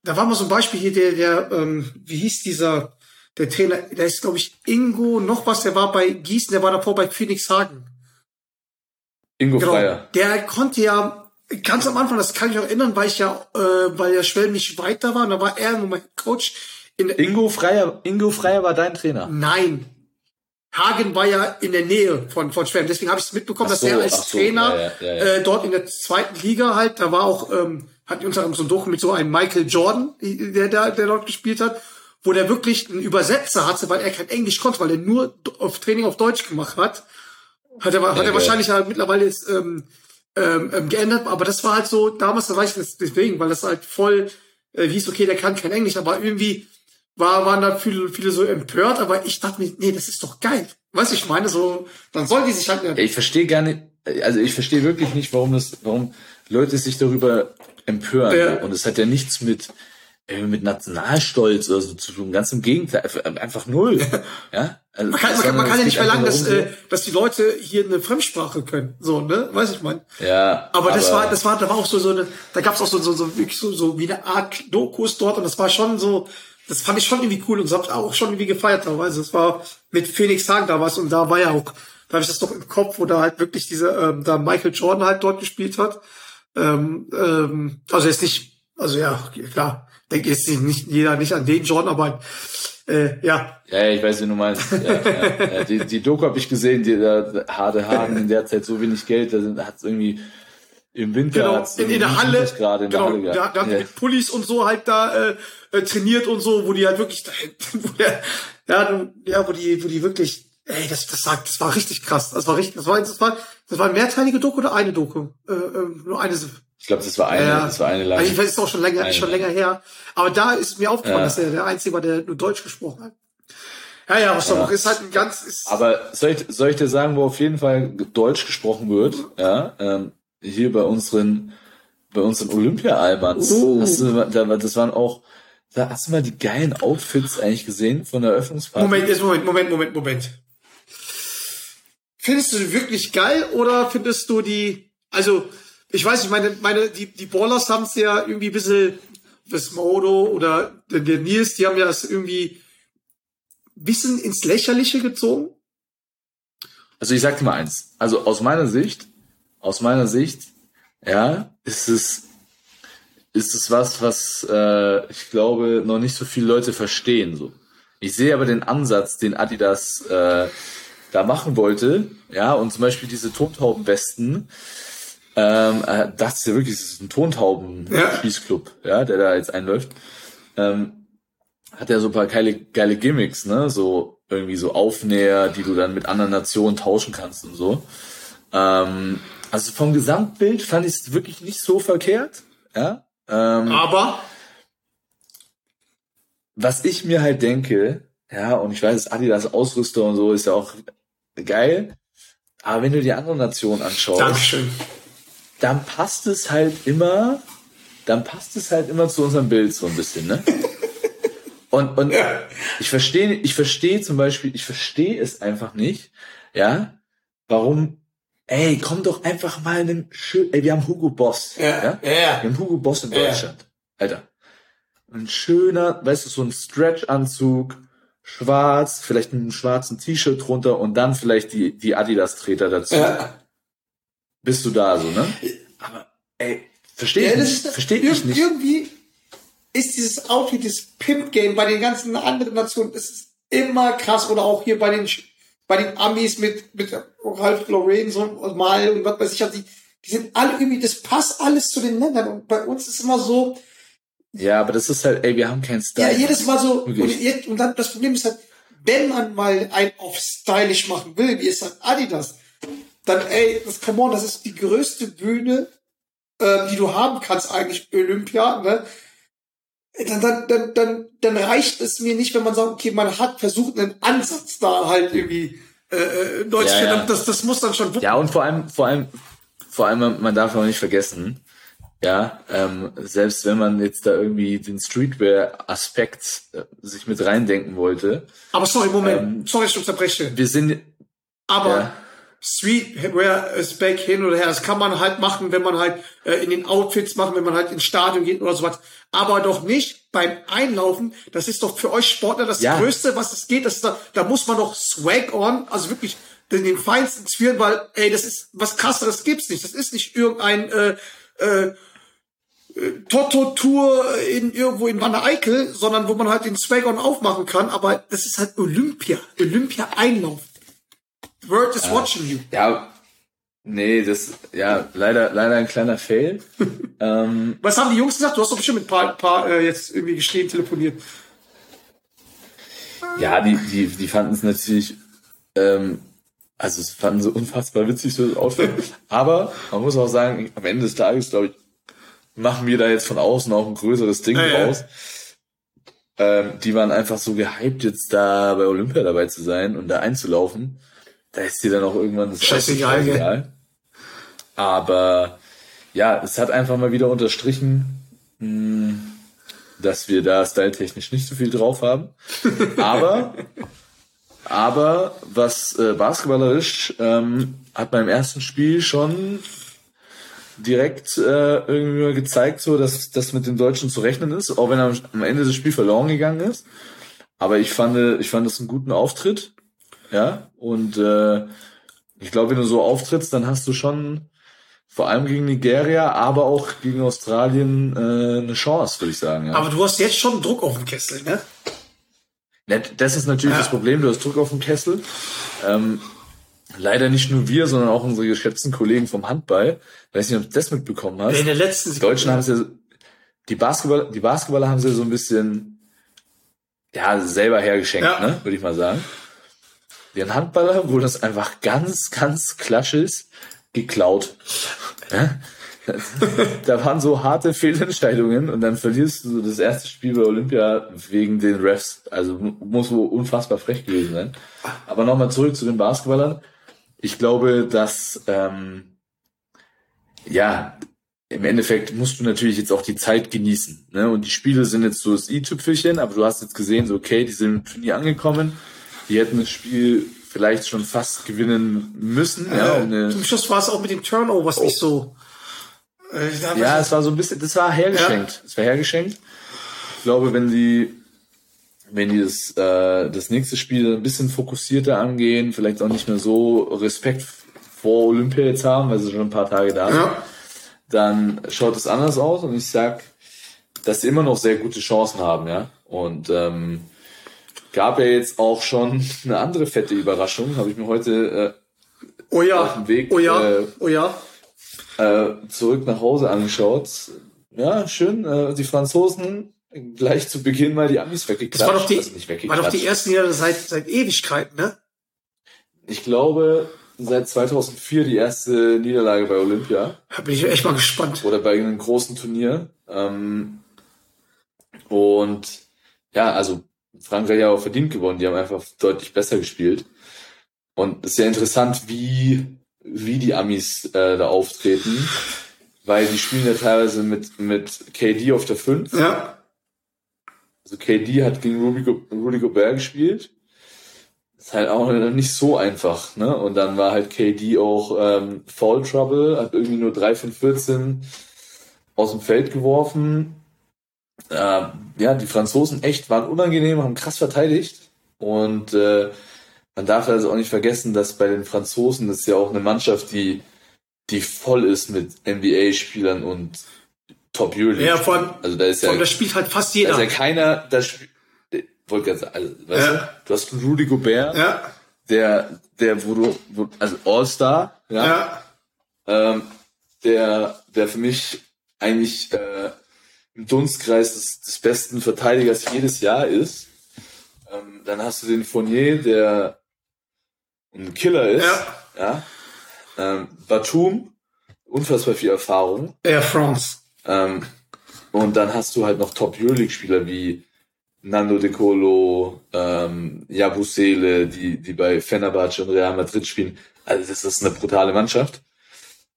da war mal so ein Beispiel hier, der, der, ähm, wie hieß dieser, der Trainer, der ist, glaube ich, Ingo, noch was, der war bei Gießen, der war davor bei Phoenix Hagen. Ingo Genau. Freier. Der konnte ja ganz am Anfang, das kann ich auch erinnern, weil ich ja, äh, weil der Schwell nicht weiter war, und da war er nur mein Coach. In, Ingo Freier, Ingo Freier war dein Trainer. Nein. Hagen war ja in der Nähe von, von Schwelm. Deswegen habe ich es mitbekommen, Ach dass so, er als so, Trainer ja, ja, ja. Äh, dort in der zweiten Liga halt, da war auch, ähm, hat unter anderem so ein Doku mit so einem Michael Jordan, der, der, der dort gespielt hat, wo der wirklich einen Übersetzer hatte, weil er kein Englisch konnte, weil er nur auf Training auf Deutsch gemacht hat. Hat er, hat er wahrscheinlich halt mittlerweile jetzt ähm, ähm, ähm, geändert, aber das war halt so, damals, da weiß ich das deswegen, weil das halt voll äh, hieß, okay, der kann kein Englisch, aber irgendwie war, waren da viele, viele so empört, aber ich dachte mir, nee, das ist doch geil. Weißt du, ich meine, so, dann soll die sich halt, Ich verstehe gar nicht, also ich verstehe wirklich nicht, warum das, warum Leute sich darüber empören. Ja. Und es hat ja nichts mit, äh, mit Nationalstolz oder so zu tun. Ganz im Gegenteil, einfach- einfach null. Ja? Also, Man kann, man kann, man kann ja nicht verlangen, dass, äh, dass die Leute hier eine Fremdsprache können. So, ne? Weiß ich so- ja, Aber, das war, das war, da war auch so, so eine, da gab's auch so, so, so, wirklich so, so wie eine Art Dokus dort und das war schon so, das fand ich schon irgendwie cool und das hab ich auch schon irgendwie gefeiert teilweise. Das war mit Phoenix Hagen da was und da war ja auch, da habe ich das doch im Kopf, wo da halt wirklich diese, ähm, da Michael Jordan halt dort gespielt hat. Ähm, ähm, also jetzt nicht, also ja, klar, denke jetzt nicht jeder nicht an den Jordan, aber äh, ja, Ja, ich weiß, wie du meinst. Ja, ja, ja. Die, die Doku habe ich gesehen, die, da hatte Hagen in der Zeit so wenig Geld, da hat es irgendwie im Winter Genau, in, in der Halle, Minusgrade in der genau, Halle da, gehabt. da haben Ja. mit Pullis und so halt da äh, äh, trainiert und so, wo die halt wirklich, wo der, ja, ja, wo die, wo die wirklich, ey, das, das war, das war richtig krass, das war richtig, das war, das war, das war eine mehrteilige Doku oder eine Doku, äh, äh, nur eine. Ich glaube, das war eine, Ja. das war eine lange. Also ich weiß, ist auch schon länger, Eine schon länger her. Aber da ist mir aufgefallen, Ja. dass er der Einzige war, der nur Deutsch gesprochen hat. Ja, ja, soll Ja. ist halt ein ganz, ist, Aber soll ich, soll ich dir sagen, wo auf jeden Fall Deutsch gesprochen wird? Ja, ähm, hier bei unseren, bei unseren Olympia-Albans. Oh. Du, da, das waren auch, da hast du mal die geilen Outfits eigentlich gesehen von der Eröffnungsparty? Moment, jetzt Moment, Moment, Moment, Moment. Findest du die wirklich geil oder findest du die, also, ich weiß nicht, meine, meine, die, die Ballers haben es ja irgendwie ein bisschen, das Modo oder der, der Nils, die haben ja das irgendwie ein bisschen ins Lächerliche gezogen. Also ich sag dir mal eins. Also aus meiner Sicht, aus meiner Sicht, ja, ist es, ist es was, was äh, ich glaube noch nicht so viele Leute verstehen. So, ich sehe aber den Ansatz, den Adidas äh, da machen wollte, ja, und zum Beispiel diese Tontaubenwesten. Ähm, äh, das ist ja wirklich, das ist ein Tontauben-Spießclub, ja, der da jetzt einläuft. Ähm, hat ja so ein paar geile, geile Gimmicks, ne? So irgendwie so Aufnäher, die du dann mit anderen Nationen tauschen kannst und so. Ähm, also vom Gesamtbild fand ich es wirklich nicht so verkehrt. Ja. Ähm, Aber, was ich mir halt denke, ja, und ich weiß, Adidas Ausrüster und so ist ja auch geil. Aber wenn du die anderen Nationen anschaust, Dankeschön. Dann passt es halt immer, dann passt es halt immer zu unserem Bild so ein bisschen, ne? Und, und ich verstehe, ich verstehe zum Beispiel, ich verstehe es einfach nicht, ja, warum, ey, komm doch einfach mal in den schön, ey, wir haben Hugo Boss, ja, wir haben Hugo Boss in Ja. Deutschland, Alter. Ein schöner, weißt du, so ein Stretch-Anzug, schwarz, vielleicht einen schwarzen T-Shirt drunter und dann vielleicht die, die Adidas-Treter dazu Ja. Bist du da so, ne? Aber ey, verstehe Ja, ich nicht. Verstehe ich nicht. Irgendwie ist dieses Outfit, dieses Pimp-Game bei den ganzen anderen Nationen, das ist immer krass. Oder auch hier bei den, bei den Amis mit, mit Ralph Lauren so mal und was weiß ich, also die, die sind alle irgendwie, das passt alles zu den Ländern und bei uns ist immer so, Ja, aber das ist halt, ey, wir haben keinen ja, Style. jedes Mal so, und, und dann das Problem ist halt, wenn man mal ein auf stylisch machen will, wie es halt Adidas, dann, ey, das, come on, das ist die größte Bühne, äh, die du haben kannst eigentlich, Olympia, ne? Dann, dann, dann, dann, dann reicht es mir nicht, wenn man sagt, okay, man hat versucht, einen Ansatz da halt irgendwie, äh, äh, Deutsch Ja, zu ja. das, das muss dann schon Ja, und vor allem, vor allem, vor allem, man- man darf auch nicht vergessen, ja, ähm, selbst wenn man jetzt da irgendwie den Streetwear-Aspekt äh, sich mit reindenken wollte, Aber sorry, Moment, Ähm, sorry, ich unterbreche. wir sind, Aber Ja. Streetwear ist back hin oder her. Das kann man halt machen, wenn man halt äh, in den Outfits machen, wenn man halt ins Stadion geht oder sowas. Aber doch nicht beim Einlaufen. Das ist doch für euch Sportler das Ja. Größte, was es geht. Das ist da, da muss man doch Swag on, also wirklich den, den feinsten Zwirn, weil, ey, das ist was krasseres gibt's nicht. Das ist nicht irgendein äh, äh, Toto-Tour in irgendwo in Wanne Eickel, sondern wo man halt den Swag on aufmachen kann. Aber das ist halt Olympia. Olympia-Einlauf. The world is watching you. ja, nee, das, ja, leider, leider ein kleiner Fail. ähm, Was haben die Jungs gesagt? Du hast doch bestimmt mit ein paar, paar äh, jetzt irgendwie geschrieben, telefoniert. Ja, die, die, die fanden es natürlich, ähm, also es fanden sie unfassbar witzig, so das Outfit. Aber man muss auch sagen, am Ende des Tages, glaube ich, machen wir da jetzt von außen auch ein größeres Ding Ja, ja. draus. Ähm, die waren einfach so gehypt, jetzt da bei Olympia dabei zu sein und da einzulaufen. Da ist dir dann auch irgendwann das Scheißegal, scheißegal. Aber ja, es hat einfach mal wieder unterstrichen, mh, dass wir da styletechnisch nicht so viel drauf haben. Aber, aber was äh, basketballerisch ähm, hat beim ersten Spiel schon direkt äh, irgendwie mal gezeigt, so dass das mit den Deutschen zu rechnen ist, auch wenn am, am Ende das Spiel verloren gegangen ist. Aber ich fand, ich fand es einen guten Auftritt, ja. Und äh, ich glaube, wenn du so auftrittst, dann hast du schon vor allem gegen Nigeria, aber auch gegen Australien äh, eine Chance, würde ich sagen. Ja. Aber du hast jetzt schon Druck auf dem Kessel, ne? Ja, Das ist natürlich Ja. das Problem, du hast Druck auf dem Kessel. Ähm, leider nicht nur wir, sondern auch unsere geschätzten Kollegen vom Handball. Weiß nicht, ob du das mitbekommen hast. In der letzten Die Deutschen haben es ja, die Basketballer, die Basketballer haben sie ja so ein bisschen, ja, selber hergeschenkt, Ja. ne, würde ich mal sagen. Den Handballer wurde das einfach ganz, ganz klassisch geklaut. Ja? da waren so harte Fehlentscheidungen und dann verlierst du das erste Spiel bei Olympia wegen den Refs. Also mu- muss wohl unfassbar frech gewesen sein. Aber nochmal zurück zu den Basketballern. Ich glaube, dass ähm, ja im Endeffekt musst du natürlich jetzt auch die Zeit genießen. Ne? Und die Spiele sind jetzt so das i-Tüpfelchen, aber du hast jetzt gesehen, so okay, die sind im Turnier angekommen. Die hätten das Spiel vielleicht schon fast gewinnen müssen. ja, um eine, Zum Schluss war es auch mit den Turnovers nicht so. Äh, Ja, es war so ein bisschen, das war hergeschenkt. Es war hergeschenkt. Ich glaube, wenn die, wenn die das, äh, das nächste Spiel ein bisschen fokussierter angehen, vielleicht auch nicht mehr so Respekt vor Olympia jetzt haben, weil sie schon ein paar Tage da sind, Ja. dann schaut es anders aus und ich sag, dass sie immer noch sehr gute Chancen haben, ja. Und ähm, gab ja jetzt auch schon eine andere fette Überraschung, habe ich mir heute Oh ja. auf dem Weg, oh ja. äh, oh ja. äh, zurück nach Hause angeschaut. Ja, schön. Äh, die Franzosen gleich zu Beginn mal die Amis weggeklatscht. Das war doch die, Also nicht war doch die erste Niederlage seit, seit Ewigkeiten, ne? Ich glaube, seit 2004 die erste Niederlage bei Olympia Da bin ich echt mal gespannt. oder bei einem großen Turnier. Ähm, und ja, also Frankreich hat auch verdient gewonnen. Die haben einfach deutlich besser gespielt. Und es ist ja interessant, wie, wie die Amis äh, da auftreten, weil die spielen ja teilweise mit, mit KD auf der 5. Ja. Also KD hat gegen Rudy, Go Rudy Gobert gespielt. Ist halt auch nicht so einfach, ne? Und dann war halt KD auch ähm, Foul Trouble, hat irgendwie nur 3 von 14 aus dem Feld geworfen. Äh, ja, die Franzosen echt waren unangenehm, haben krass verteidigt. Und äh, man darf also auch nicht vergessen, dass bei den Franzosen das ist ja auch eine Mannschaft, die, die voll ist mit NBA-Spielern und Top Euroleague. Ja, vor allem, also da ist ja das spielt halt fast da jeder. ist ja keiner, das wollte ganz, also, weißt Ja. du, du hast Rudy Gobert, ja. der, der, wo du, wo, also All-Star, ja, Ja. ähm, der, der für mich eigentlich äh, im Dunstkreis des, des besten Verteidigers jedes Jahr ist. Ähm, dann hast du den Fournier, der ein Killer ist. Ja. ja. Ähm, Batum, unfassbar viel Erfahrung. Air France. Ähm, und dann hast du halt noch Top Euroleague-Spieler wie Nando De Colo, ähm, Jabusele, die, die bei Fenerbahce und Real Madrid spielen. Also das ist eine brutale Mannschaft.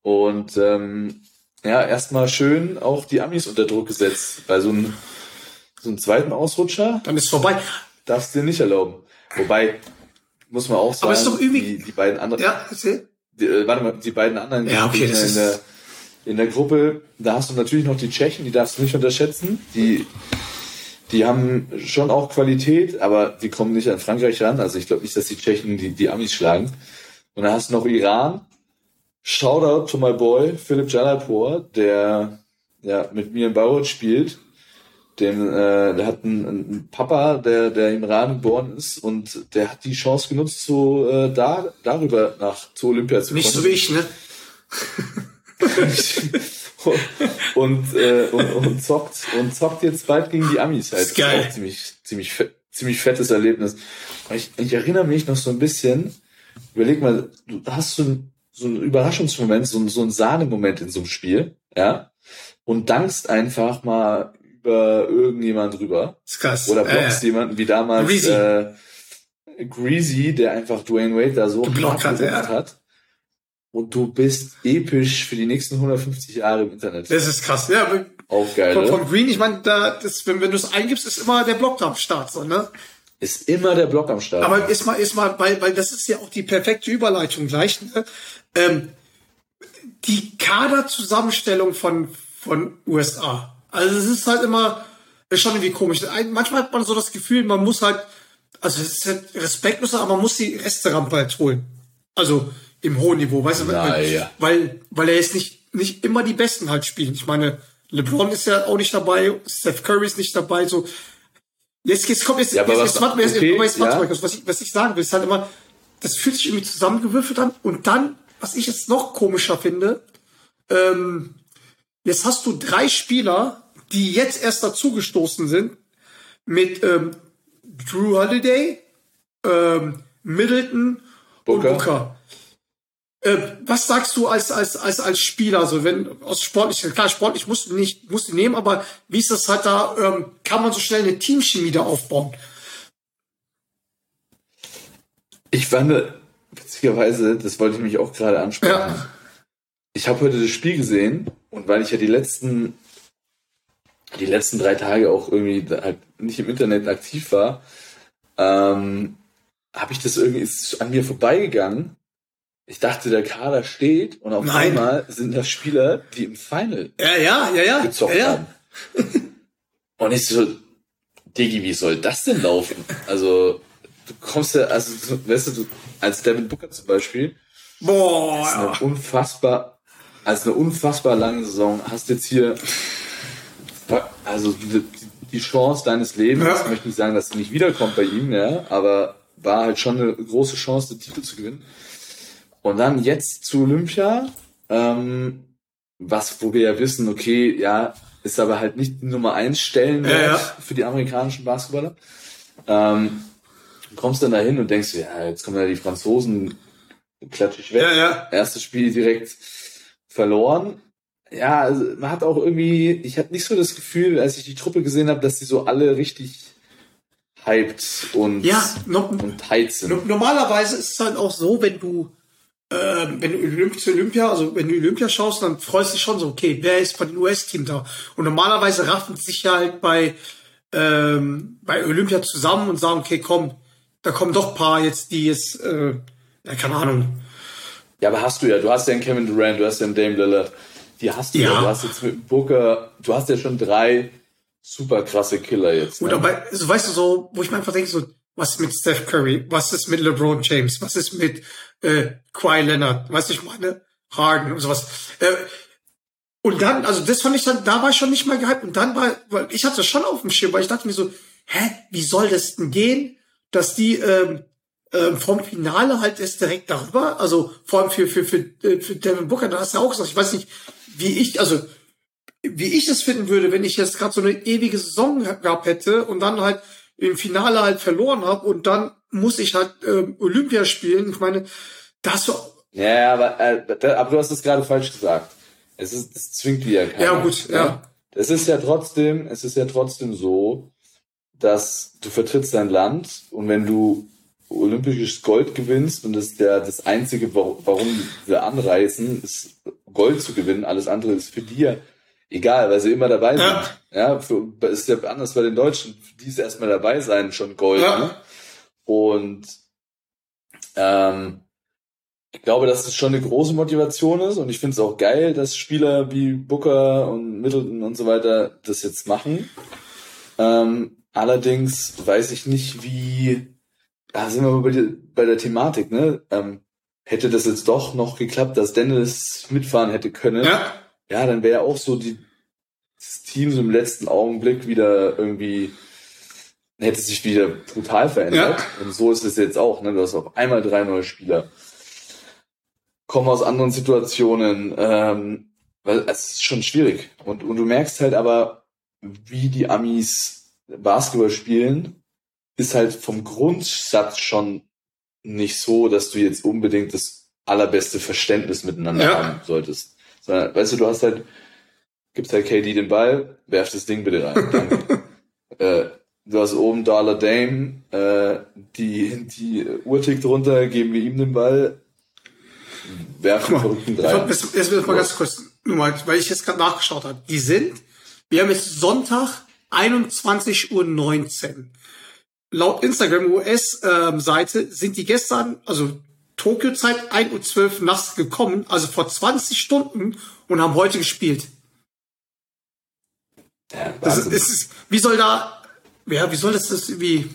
Und ähm, ja, erstmal schön auch die Amis unter Druck gesetzt. Bei so einem, so einem zweiten Ausrutscher Dann ist vorbei. darfst du dir nicht erlauben. Wobei, muss man auch sagen, Aber ist doch die, die beiden anderen, Ja, erzähl. die, äh, warte mal, die beiden anderen Ja, okay, das in, ist- der, in der Gruppe, da hast du natürlich noch die Tschechen, die darfst du nicht unterschätzen. Die, die haben schon auch Qualität, aber die kommen nicht an Frankreich ran. Also ich glaube nicht, dass die Tschechen die, die Amis schlagen. Und dann hast du noch Iran. Shoutout to my boy, Philipp Jalapur, der ja mit mir in Bayreuth spielt. Den, äh, der hat einen, einen Papa, der, der im Iran geboren ist und der hat die Chance genutzt, so äh, da, darüber nach zu Olympia zu Nicht kommen. so wie ich, ne? und, äh, und, und zockt und zockt jetzt bald gegen die Amis halt. Ist geil. auch ziemlich, ziemlich, ziemlich fettes Erlebnis. Ich, ich erinnere mich noch so ein bisschen, überleg mal, du hast so ein so einen Überraschungsmoment, so, ein- so einen Sahnemoment in so einem Spiel, ja, und dankst einfach mal über irgendjemand drüber. Ist krass. Oder Äh, blockst jemanden wie damals Greasy. äh, Greasy, der einfach Dwayne Wade da so Geblockt hat, ja. hat. Und du bist episch für die nächsten 150 Jahre im Internet. Das ist krass. Ja, Auch geil, von, von Green, ich meine, da, das, wenn, wenn du es eingibst, ist immer der Block am Start, so, ne? Ist immer der Block am Start. Aber ist mal, ist mal, weil, weil das ist ja auch die perfekte Überleitung gleich, ne? Ähm, die Kaderzusammenstellung von, von USA. Also es ist halt immer, ist schon irgendwie komisch. Manchmal hat man so das Gefühl, man muss halt, also es ist halt respektlos, aber man muss die Resterampe halt holen. Also im hohen Niveau, weißt du? Na, weil, ja. weil, weil er jetzt nicht, nicht immer die Besten halt spielen. Ich meine, LeBron ist ja auch nicht dabei, Steph Curry ist nicht dabei, so. Jetzt, jetzt kommt jetzt, Ja, aber jetzt, was- jetzt, warte jetzt, okay, jetzt, warte ja. was ich, was ich sagen will, ist halt immer, das fühlt sich irgendwie zusammengewürfelt an und dann, was ich jetzt noch komischer finde, ähm, jetzt hast du drei Spieler, die jetzt erst dazugestoßen sind, mit ähm, Drew Holiday, ähm, Middleton Booker. und Booker. Äh, was sagst du als, als, als, als Spieler, so wenn aus sportlich, klar, sportlich musst du nicht, musst du nehmen, aber wie ist das halt da, ähm, kann man so schnell eine Teamchemie da aufbauen? Ich fand, witzigerweise, das wollte ich mich auch gerade ansprechen. Ja. Ich habe heute das Spiel gesehen und weil ich ja die letzten, die letzten drei Tage auch irgendwie halt nicht im Internet aktiv war, ähm, habe ich das irgendwie ist an mir vorbeigegangen. Ich dachte, der Kader steht und auf Nein. einmal sind das Spieler, die im Final Ja, ja, ja, ja. gezockt ja, ja. haben. Und ich so, Diggi, wie soll das denn laufen? Also, du kommst ja, also, weißt du, du, als Devin Booker zum Beispiel, Boah, ist ja. eine unfassbar, also eine unfassbar lange Saison, hast jetzt hier, also die, die Chance deines Lebens, Ja. ich möchte nicht sagen, dass sie nicht wiederkommt bei ihm, ja, aber war halt schon eine große Chance, den Titel zu gewinnen. Und dann jetzt zu Olympia, ähm, was, wo wir ja wissen, okay, ja, ist aber halt nicht die Nummer eins Stellenwert Ja, ja. für die amerikanischen Basketballer. Ähm, du kommst dann dahin und denkst, ja, jetzt kommen ja die Franzosen, klatsch ich weg. Ja, ja. Erstes Spiel direkt verloren. Ja, also man hat auch irgendwie, ich hatte nicht so das Gefühl, als ich die Truppe gesehen habe, dass die so alle richtig hyped und, Ja, no, und sind. no, normalerweise ist es halt auch so, wenn du, ähm, wenn du Olymp zu Olympia, also wenn du Olympia schaust, dann freust du dich schon so, okay, wer ist von dem US-Team da? Und normalerweise raffen sich ja halt bei, ähm, bei Olympia zusammen und sagen, okay, komm, da kommen doch ein paar jetzt, die jetzt, äh, ja, keine Ahnung. Ja, aber hast du ja, du hast ja einen Kevin Durant, du hast ja einen Dame Lillard. Die hast du ja. Ja. Du hast jetzt mit Booker, du hast ja schon drei super krasse Killer jetzt. Und Ne? dabei, so weißt du so, wo ich mir einfach denke, so, was ist mit Steph Curry? Was ist mit LeBron James? Was ist mit äh, Kawhi Leonard? Weißt du, ich meine, Harden und sowas. Äh, und dann, also das fand ich dann, da war ich schon nicht mal gehypt. Und dann war, weil ich hatte schon auf dem Schirm, weil ich dachte mir so, hä, wie soll das denn gehen, dass die ähm, ähm, vom Finale halt erst direkt darüber. Also vor allem für, für, für, äh, für Devin Booker, da hast du auch gesagt, ich weiß nicht, wie ich, also wie ich das finden würde, wenn ich jetzt gerade so eine ewige Saison gehabt hätte und dann halt im Finale halt verloren habe und dann muss ich halt ähm, Olympia spielen. Ich meine, das so. Ja, aber, äh, aber du hast es gerade falsch gesagt. Es ist, es zwingt dir ja keiner. Ja, gut, ja. Es ist ja trotzdem, es ist ja trotzdem so, dass du vertrittst dein Land und wenn du olympisches Gold gewinnst und das ist der, das einzige, wa- warum wir anreisen, ist Gold zu gewinnen. Alles andere ist für ja egal, weil sie immer dabei sind. Ja. Für, ist ja anders bei den Deutschen, für die ist erstmal dabei sein schon Gold. Ne? Und ähm, ich glaube, dass es schon eine große Motivation ist und ich finde es auch geil, dass Spieler wie Booker und Middleton und so weiter das jetzt machen. Ähm, allerdings weiß ich nicht, wie, da sind wir mal bei der, bei der Thematik, ne? Ähm, hätte das jetzt doch noch geklappt, dass Dennis mitfahren hätte können, Ja, ja, dann wäre auch so die, das Team so im letzten Augenblick wieder irgendwie, hätte sich wieder brutal verändert. Und so ist es jetzt auch, ne? Du hast auf einmal drei neue Spieler. Kommen aus anderen Situationen, ähm, weil es ist schon schwierig. Und, und du merkst halt aber, wie die Amis Basketball spielen, ist halt vom Grundsatz schon nicht so, dass du jetzt unbedingt das allerbeste Verständnis miteinander Ja. haben solltest. Sondern, weißt du, du hast halt, gibst halt KD den Ball, werf das Ding bitte rein. Äh, du hast oben Dollar Dame, äh, die, die Uhr tickt runter, geben wir ihm den Ball, werfen verrückten Drei. jetzt, jetzt mal ganz kurz, nur mal, weil ich jetzt gerade nachgeschaut habe. Die sind, wir haben jetzt Sonntag 21.19 Uhr. Laut Instagram US-Seite sind die gestern, also Tokio-Zeit 1.12 Uhr nachts gekommen, also vor 20 Stunden und haben heute gespielt. Ja, Das ist, ist, wie soll da, ja, wie soll das, das irgendwie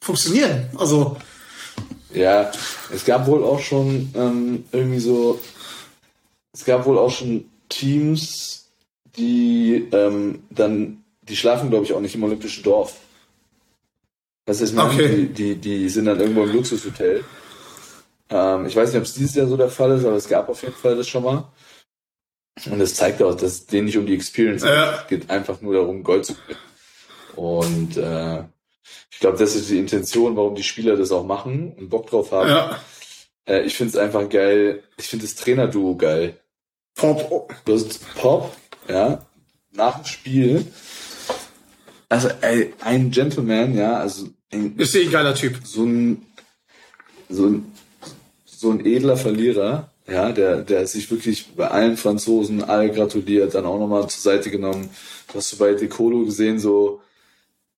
funktionieren? Also, Ja, es gab wohl auch schon ähm, irgendwie so, es gab wohl auch schon Teams, die ähm, dann, die schlafen glaube ich auch nicht im Olympischen Dorf. Das ist meine, Okay. die, die, die sind dann irgendwo im Luxushotel. Ähm, ich weiß nicht, ob es dieses Jahr so der Fall ist, aber es gab auf jeden Fall das schon mal. Und das zeigt auch, dass es denen nicht um die Experience Ja. geht. Es geht einfach nur darum, Gold zu gewinnen. Und äh, ich glaube, das ist die Intention, warum die Spieler das auch machen und Bock drauf haben. ja, Äh, ich finde es einfach geil. Ich finde das Trainerduo geil. Pop, Du hast Pop, ja, nach dem Spiel. Also, ey, ein Gentleman, ja, also ein, ist eh ein geiler Typ. so ein, so ein, so ein edler Verlierer, ja, der, der sich wirklich bei allen Franzosen alle gratuliert, dann auch nochmal zur Seite genommen. Du hast du bei Decolo gesehen, so,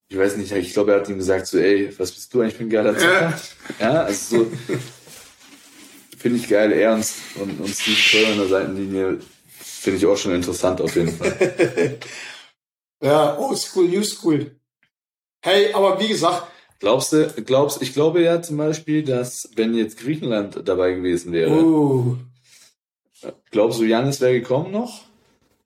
ich weiß nicht, ich glaube, er hat ihm gesagt, so, ey, was bist du eigentlich für ein geiler Zocker? Ja, also so, finde ich geil, er und, und, Steve Kerr an der Seitenlinie, finde ich auch schon interessant auf jeden Fall. Ja, old school, new school. Hey, aber wie gesagt, Glaubst du, glaubst, ich glaube ja zum Beispiel, dass wenn jetzt Griechenland dabei gewesen wäre, uh, glaubst du, Janis wäre gekommen noch?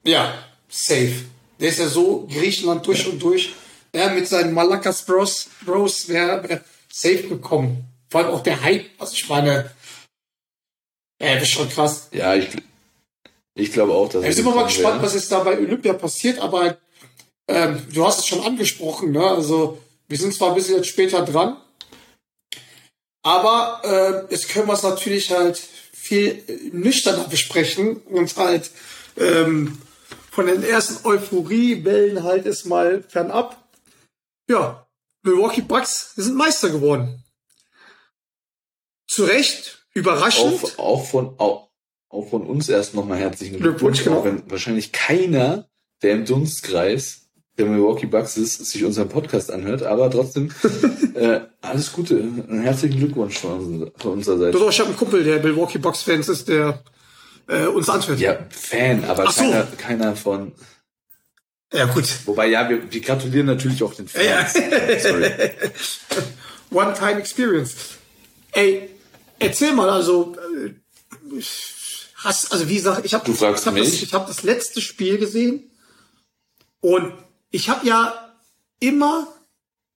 ja, safe. Der ist ja so Griechenland durch und durch. Er mit seinen Malakas Bros, Bros wäre wär safe gekommen. Vor allem auch der Hype, also ich meine, ja, das ist schon krass. Ja, ich, ich glaube auch, dass Ja, er sind wir mal gespannt, wäre. was jetzt da bei Olympia passiert, aber ähm, du hast es schon angesprochen, ne? Also wir sind zwar ein bisschen jetzt später dran, aber äh, jetzt können wir es natürlich halt viel nüchterner besprechen und halt ähm, von den ersten Euphoriewellen halt ist mal fernab. Ja, Milwaukee Bucks sind Meister geworden. Zu Recht, überraschend. Auch, auch von, auch, auch von uns erst nochmal herzlichen Glückwunsch, Glückwunsch, genau. auch wenn wahrscheinlich keiner, der im Dunstkreis der Milwaukee Bucks ist, sich unseren Podcast anhört, aber trotzdem äh, alles Gute, einen herzlichen Glückwunsch von, unserer- von unserer Seite. Doch, ich habe einen Kumpel, der Milwaukee Bucks Fans ist, der äh, uns anhört. Ja, Fan, aber so. keiner, keiner von. ja gut. Wobei, ja, wir, wir gratulieren natürlich auch den Ja. Fans. Sorry. One-Time Experience. Ey, erzähl mal, also äh, hast, also wie gesagt, ich habe ich hab das, ich hab das letzte Spiel gesehen und ich habe ja immer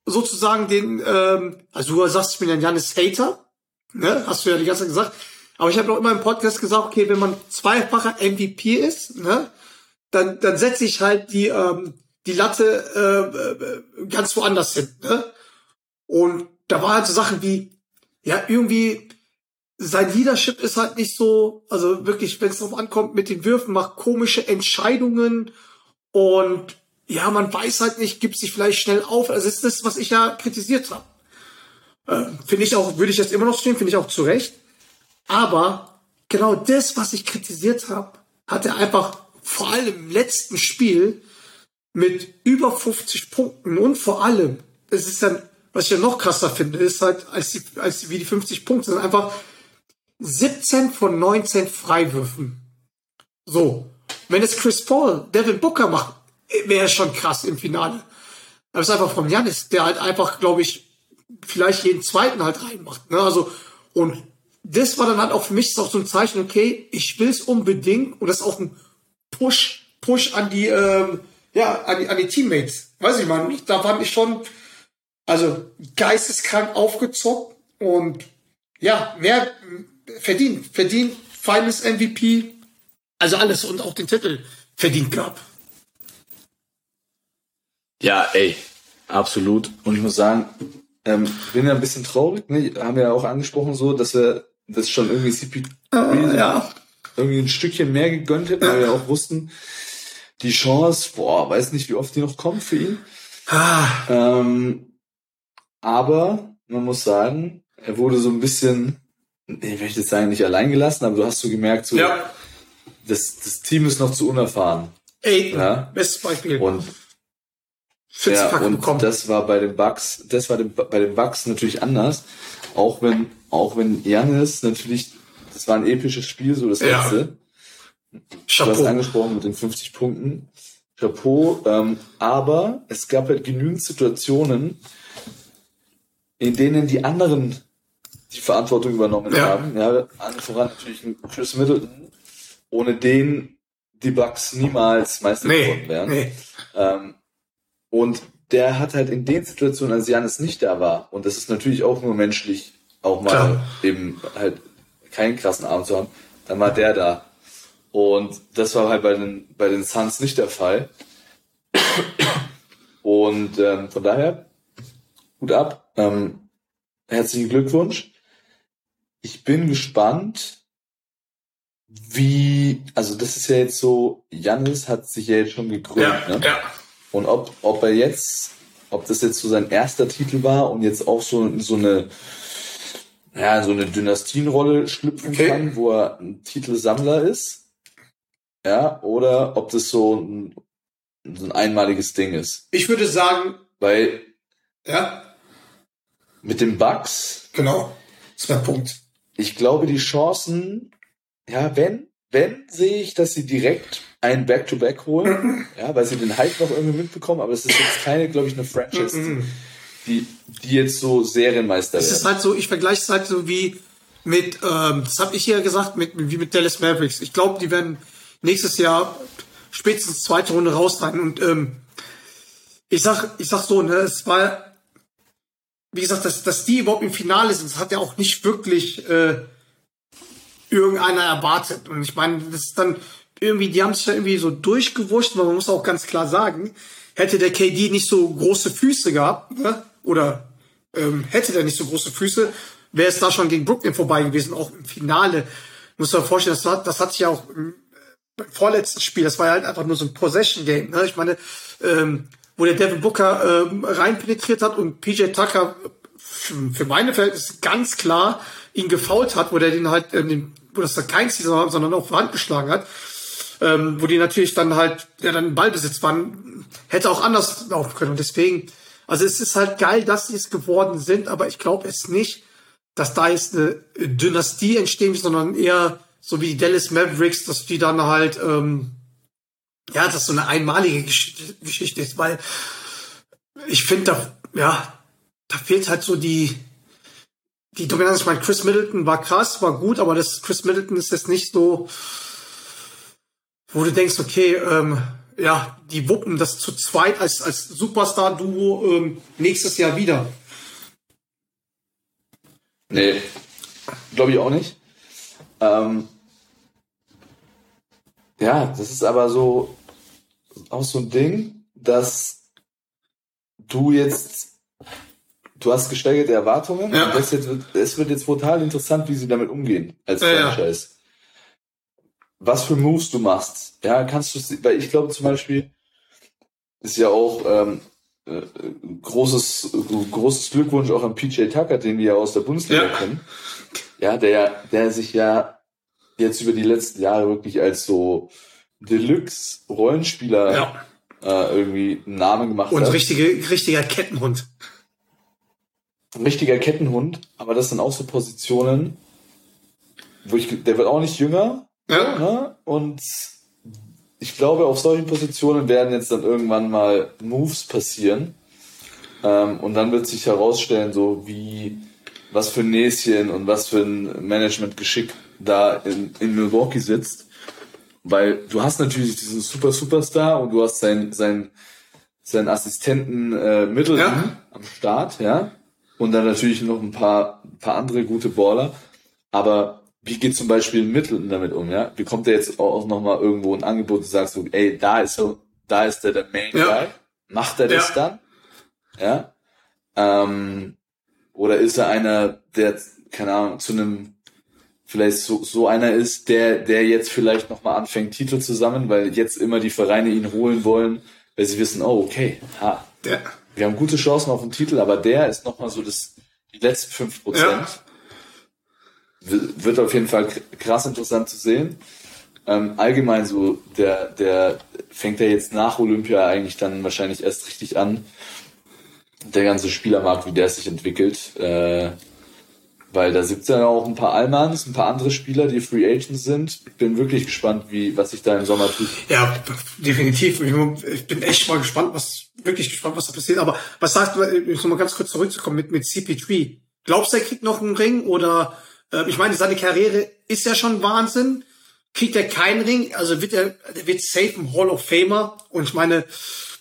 sozusagen den, ähm, also du sagst, ich bin ein Janis Hater, ne? Hast du ja die ganze Zeit gesagt. Aber ich habe auch immer im Podcast gesagt, okay, wenn man zweifacher MVP ist, ne, dann, dann setze ich halt die, ähm, die Latte äh, äh, ganz woanders hin. Ne? Und da war halt so Sachen wie, ja, irgendwie, sein Leadership ist halt nicht so, also wirklich, wenn es drauf ankommt, mit den Würfen, macht komische Entscheidungen und ja, man weiß halt nicht, gibt sich vielleicht schnell auf. Also das ist das, was ich ja kritisiert habe. Äh, finde ich auch, würde ich jetzt immer noch stehen, finde ich auch zu Recht. Aber genau das, was ich kritisiert habe, hat er einfach vor allem im letzten Spiel mit über 50 Punkten und vor allem, es ist dann, was ich ja noch krasser finde, ist halt, als die, als die, wie die 50 Punkte sind, einfach 17 von 19 Freiwürfen. So. Wenn es Chris Paul, Devin Booker macht, wäre schon krass im Finale. Aber es ist einfach von Janis, der halt einfach, glaube ich, vielleicht jeden zweiten halt reinmacht. Ne? Also, und das war dann halt auch für mich auch so ein Zeichen, okay, ich will es unbedingt und das ist auch ein Push, Push an die, ähm, ja, an die, an die Teammates. Weiß ich mal, da fand ich schon, also geisteskrank aufgezockt und ja, mehr verdient, verdient, Finals MVP, also alles und auch den Titel verdient gab. Ja, ey, absolut. Und ich muss sagen, ähm, bin ja ein bisschen traurig, ne? haben wir ja auch angesprochen so, dass wir das schon irgendwie CP Äh, ja. irgendwie ein Stückchen mehr gegönnt hätten, weil wir auch wussten, die Chance, boah, weiß nicht, wie oft die noch kommt für ihn. Ah, Ähm, aber man muss sagen, er wurde so ein bisschen, ich möchte jetzt sagen, nicht allein gelassen, aber du hast so gemerkt, so, ja. das, das Team ist noch zu unerfahren. Aiden, Ja. bestes Beispiel. Und, Fünf ja, und bekommen. das war bei den Bucks, das war den, bei den Bucks natürlich anders. Auch wenn, auch wenn Janis natürlich, das war ein episches Spiel, so das Ja. letzte. Du hast Chapeau. angesprochen mit den 50 Punkten. Chapeau. Ähm, aber es gab halt genügend Situationen, in denen die anderen die Verantwortung übernommen Ja. haben. Ja, voran natürlich Chris Middleton, ohne den die Bucks niemals Meister geworden Nee, wären. nee. Ähm, und der hat halt in den Situationen, als Janis nicht da war, und das ist natürlich auch nur menschlich, auch mal Klar. eben halt keinen krassen Arm zu haben, dann war der da. Und das war halt bei den, bei den Suns nicht der Fall. Und ähm, von daher, gut ab. Ähm, herzlichen Glückwunsch. Ich bin gespannt, wie, also das ist ja jetzt so, Janis hat sich ja jetzt schon gekrönt, Ja, ne? ja. Und ob, ob er jetzt, ob das jetzt so sein erster Titel war und jetzt auch so, so eine, ja, so eine Dynastienrolle schlüpfen Okay. kann, wo er ein Titelsammler ist. Ja, oder ob das so ein, so ein einmaliges Ding ist. Ich würde sagen, Weil ja, mit den Bucks, genau. Das mein Punkt. ich glaube, die Chancen, ja, wenn, wenn sehe ich, dass sie direkt ein Back-to-Back holen, ja, weil sie den Hype noch irgendwie mitbekommen, aber es ist jetzt keine, glaube ich, eine Franchise, die, die jetzt so Serienmeister Es ist halt so, ich vergleiche es halt so wie mit, ähm, das habe ich hier gesagt, mit, wie mit Dallas Mavericks. Ich glaube, die werden nächstes Jahr spätestens zweite Runde raus sein. Und ähm, ich sag, ich sag so, ne, es war, wie gesagt, dass, dass die überhaupt im Finale sind, das hat ja auch nicht wirklich äh, irgendeiner erwartet. Und ich meine, das ist dann irgendwie, die haben sich da irgendwie so durchgewurscht, aber man muss auch ganz klar sagen, hätte der KD nicht so große Füße gehabt, ne? oder ähm, hätte der nicht so große Füße, wäre es da schon gegen Brooklyn vorbei gewesen, auch im Finale. Muss man vorstellen, das hat, das hat sich ja auch im beim vorletzten Spiel, das war ja halt einfach nur so ein Possession-Game. Ne? Ich meine, ähm, wo der Devin Booker ähm, reinpenetriert hat und PJ Tucker für, meine Verhältnisse ganz klar ihn gefault hat, wo der den halt, ähm, den, wo das dann kein Ziel war, sondern Hand geschlagen hat, ähm, wo die natürlich dann halt, ja dann Ballbesitz waren, hätte auch anders laufen können. Und deswegen, also es ist halt geil, dass sie es geworden sind, aber ich glaube es nicht, dass da jetzt eine Dynastie entstehen, wird, sondern eher so wie die Dallas Mavericks, dass die dann halt, ähm, ja, das so eine einmalige Geschichte, Geschichte ist, weil ich finde, da, ja, da fehlt halt so die, die Dominanz. Ich meine, Chris Middleton war krass, war gut, aber das Chris Middleton ist jetzt nicht so, wo du denkst, okay, ähm, ja, die wuppen das zu zweit als, als Superstar-Duo ähm, nächstes Jahr wieder. Nee, glaube ich auch nicht. Ähm, ja, das ist aber so auch so ein Ding, dass du jetzt, du hast gesteigerte Erwartungen Ja. und das jetzt wird, es wird jetzt brutal interessant, wie sie damit umgehen als Ja, ja. Was für Moves du machst. Ja, kannst du, weil ich glaube zum Beispiel, ist ja auch ähm, äh, großes, großes Glückwunsch auch an PJ Tucker, den wir ja aus der Bundesliga Ja. kennen. Ja, der, der sich ja jetzt über die letzten Jahre wirklich als so Deluxe-Rollenspieler Ja. äh, irgendwie einen Namen gemacht Und hat. richtige, richtiger Kettenhund. Richtiger Kettenhund, aber das sind auch so Positionen, wo ich, der wird auch nicht jünger, Ja. ne? und ich glaube, auf solchen Positionen werden jetzt dann irgendwann mal Moves passieren, ähm, und dann wird sich herausstellen, so wie, was für ein Näschen und was für ein Managementgeschick da in, in Milwaukee sitzt, weil du hast natürlich diesen super Superstar und du hast seinen, seinen, seinen Assistenten äh, Middleton Ja. am Start, ja. Und dann natürlich noch ein paar, ein paar andere gute Baller. Aber wie geht zum Beispiel Middleton damit um, ja? Bekommt er jetzt auch nochmal irgendwo ein Angebot und sagst du, ey, da ist so, da ist der der Main Ja. Guy. Macht er das Ja. dann? Ja. Ähm, oder ist er einer, der, keine Ahnung, zu einem, vielleicht so, so einer ist, der, der jetzt vielleicht nochmal anfängt, Titel zu sammeln, weil jetzt immer die Vereine ihn holen wollen, weil sie wissen, oh, okay, ha, Der, wir haben gute Chancen auf den Titel, aber der ist nochmal so das, die letzten fünf Prozent. Ja. Wird auf jeden Fall krass interessant zu sehen. Ähm, allgemein so, der, der fängt ja jetzt nach Olympia eigentlich dann wahrscheinlich erst richtig an. Der ganze Spielermarkt, wie der sich entwickelt. Äh, weil da gibt's ja auch ein paar Allmanns, ein paar andere Spieler, die Free Agents sind. Bin wirklich gespannt, wie, was sich da im Sommer tut. ja, definitiv. Ich bin echt mal gespannt, was, wirklich gespannt, was da passiert. Aber was sagst du, um mal ganz kurz zurückzukommen mit, mit CP3? Glaubst du, er kriegt noch einen Ring oder, ich meine, seine Karriere ist ja schon Wahnsinn. Kriegt er keinen Ring? Also wird er, wird safe ein Hall of Famer. Und ich meine,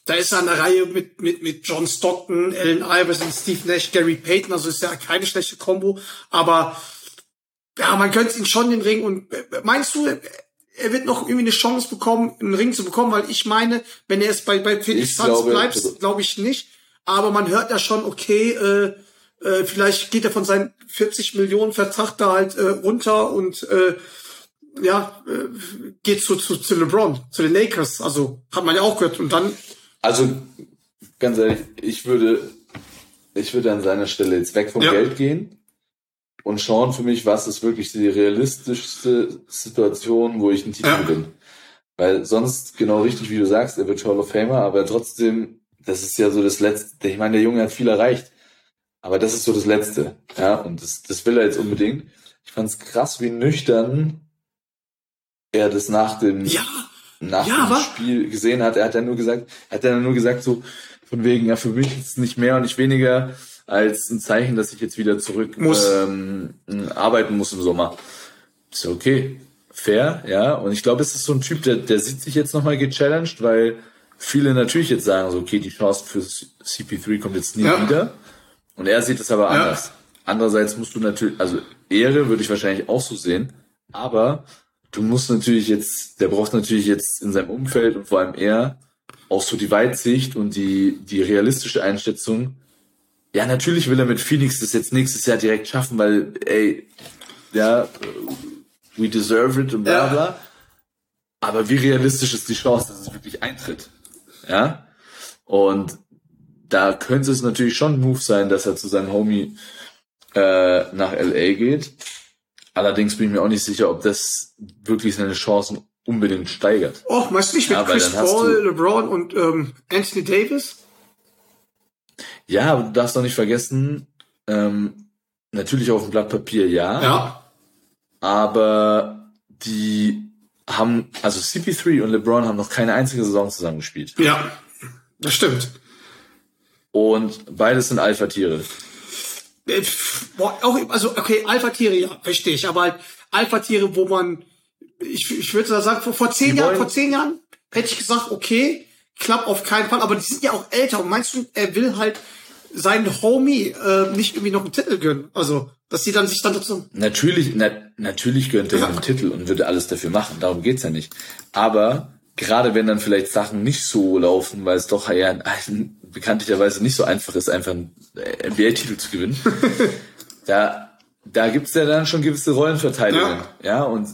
da ist er an der Reihe mit, mit, mit John Stockton, Allen Iverson, Steve Nash, Gary Payton. Also ist ja keine schlechte Kombo. Aber ja, man gönnt ihn schon den Ring. Und äh, meinst du, er wird noch irgendwie eine Chance bekommen, einen Ring zu bekommen? Weil ich meine, wenn er jetzt bei, bei Phoenix Suns bleibt, glaube ich nicht. Aber man hört ja schon, okay, äh, äh, vielleicht geht er von seinem 40 Millionen Vertrag da halt äh, runter und äh, ja, äh, geht zu, zu, zu LeBron, zu den Lakers. Also hat man ja auch gehört. Und dann, Also, ganz ehrlich, ich würde, ich würde an seiner Stelle jetzt weg vom Ja. Geld gehen und schauen für mich, was ist wirklich die realistischste Situation, wo ich einen Titel Ja. gewinne. Weil sonst, genau richtig, wie du sagst, er wird Hall of Famer, aber trotzdem, das ist ja so das Letzte. Ich meine, der Junge hat viel erreicht. Aber das ist so das Letzte. Ja, und das, das will er jetzt unbedingt. Ich fand's krass, wie nüchtern er das nach dem, ja, nach Ja, dem? Spiel gesehen hat. Er hat ja nur gesagt, er hat ja nur gesagt so von wegen, ja für mich ist es nicht mehr und nicht weniger als ein Zeichen, dass ich jetzt wieder zurück Muss. Ähm, arbeiten muss im Sommer. Ist ja okay, fair, ja. Und ich glaube, es ist so ein Typ, der, der sieht sich jetzt nochmal gechallenged, weil viele natürlich jetzt sagen so, okay, die Chance für CP3 kommt jetzt nie Ja. wieder. Und er sieht es aber Ja. anders. Andererseits musst du natürlich, also Ehre würde ich wahrscheinlich auch so sehen, aber du musst natürlich jetzt, der braucht natürlich jetzt in seinem Umfeld und vor allem er auch so die Weitsicht und die, die realistische Einschätzung. Ja, natürlich will er mit Phoenix das jetzt nächstes Jahr direkt schaffen, weil, ey, ja, we deserve it und bla Ja. bla. Aber wie realistisch ist die Chance, dass es wirklich eintritt? Ja? Und da könnte es natürlich schon ein Move sein, dass er zu seinem Homie äh, nach LA geht. Allerdings bin ich mir auch nicht sicher, ob das wirklich seine Chancen unbedingt steigert. oh, meinst du nicht mit Ja, Chris Paul, LeBron und ähm, Anthony Davis? Ja, aber du darfst doch nicht vergessen, ähm, natürlich auf dem Blatt Papier ja, Ja. aber die haben, also CP3 und LeBron haben noch keine einzige Saison zusammen gespielt. Ja, das stimmt. Und beides sind Alpha-Tiere. Äh, auch, also, okay, Alpha-Tiere, ja, verstehe ich, aber halt Alpha-Tiere, wo man, ich, ich würde sagen, vor, vor zehn Die Jahren, vor zehn Jahren hätte ich gesagt, okay, klappt auf keinen Fall, aber die sind ja auch älter und meinst du, er will halt seinen Homie äh, nicht irgendwie noch einen Titel gönnen? Also, dass die dann sich dann dazu. Natürlich, na, natürlich gönnt er Ja. den Titel und würde alles dafür machen. Darum geht's ja nicht. Aber gerade wenn dann vielleicht Sachen nicht so laufen, weil es doch ja ein, bekanntlicherweise nicht so einfach ist, einfach einen NBA-Titel zu gewinnen, da, da gibt's ja dann schon gewisse Rollenverteilungen. Ja, Ja. und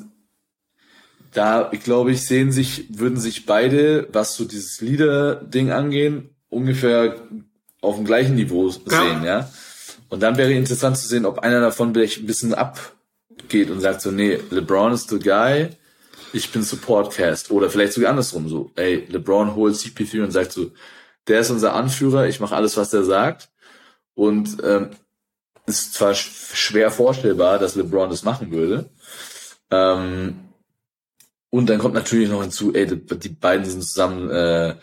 da, ich glaube ich, sehen sich, würden sich beide, was so dieses Leader-Ding angehen, ungefähr auf dem gleichen Niveau sehen, ja. Und dann wäre interessant zu sehen, ob einer davon vielleicht ein bisschen abgeht und sagt so, nee, LeBron ist the guy, ich bin Supportcast. Oder vielleicht sogar andersrum so, ey, LeBron holt CP3 und sagt so, der ist unser Anführer, ich mache alles, was der sagt. Und ähm, ist zwar sch schwer vorstellbar, dass LeBron das machen würde. Ähm, und dann kommt natürlich noch hinzu, ey, die, die beiden sind zusammen äh,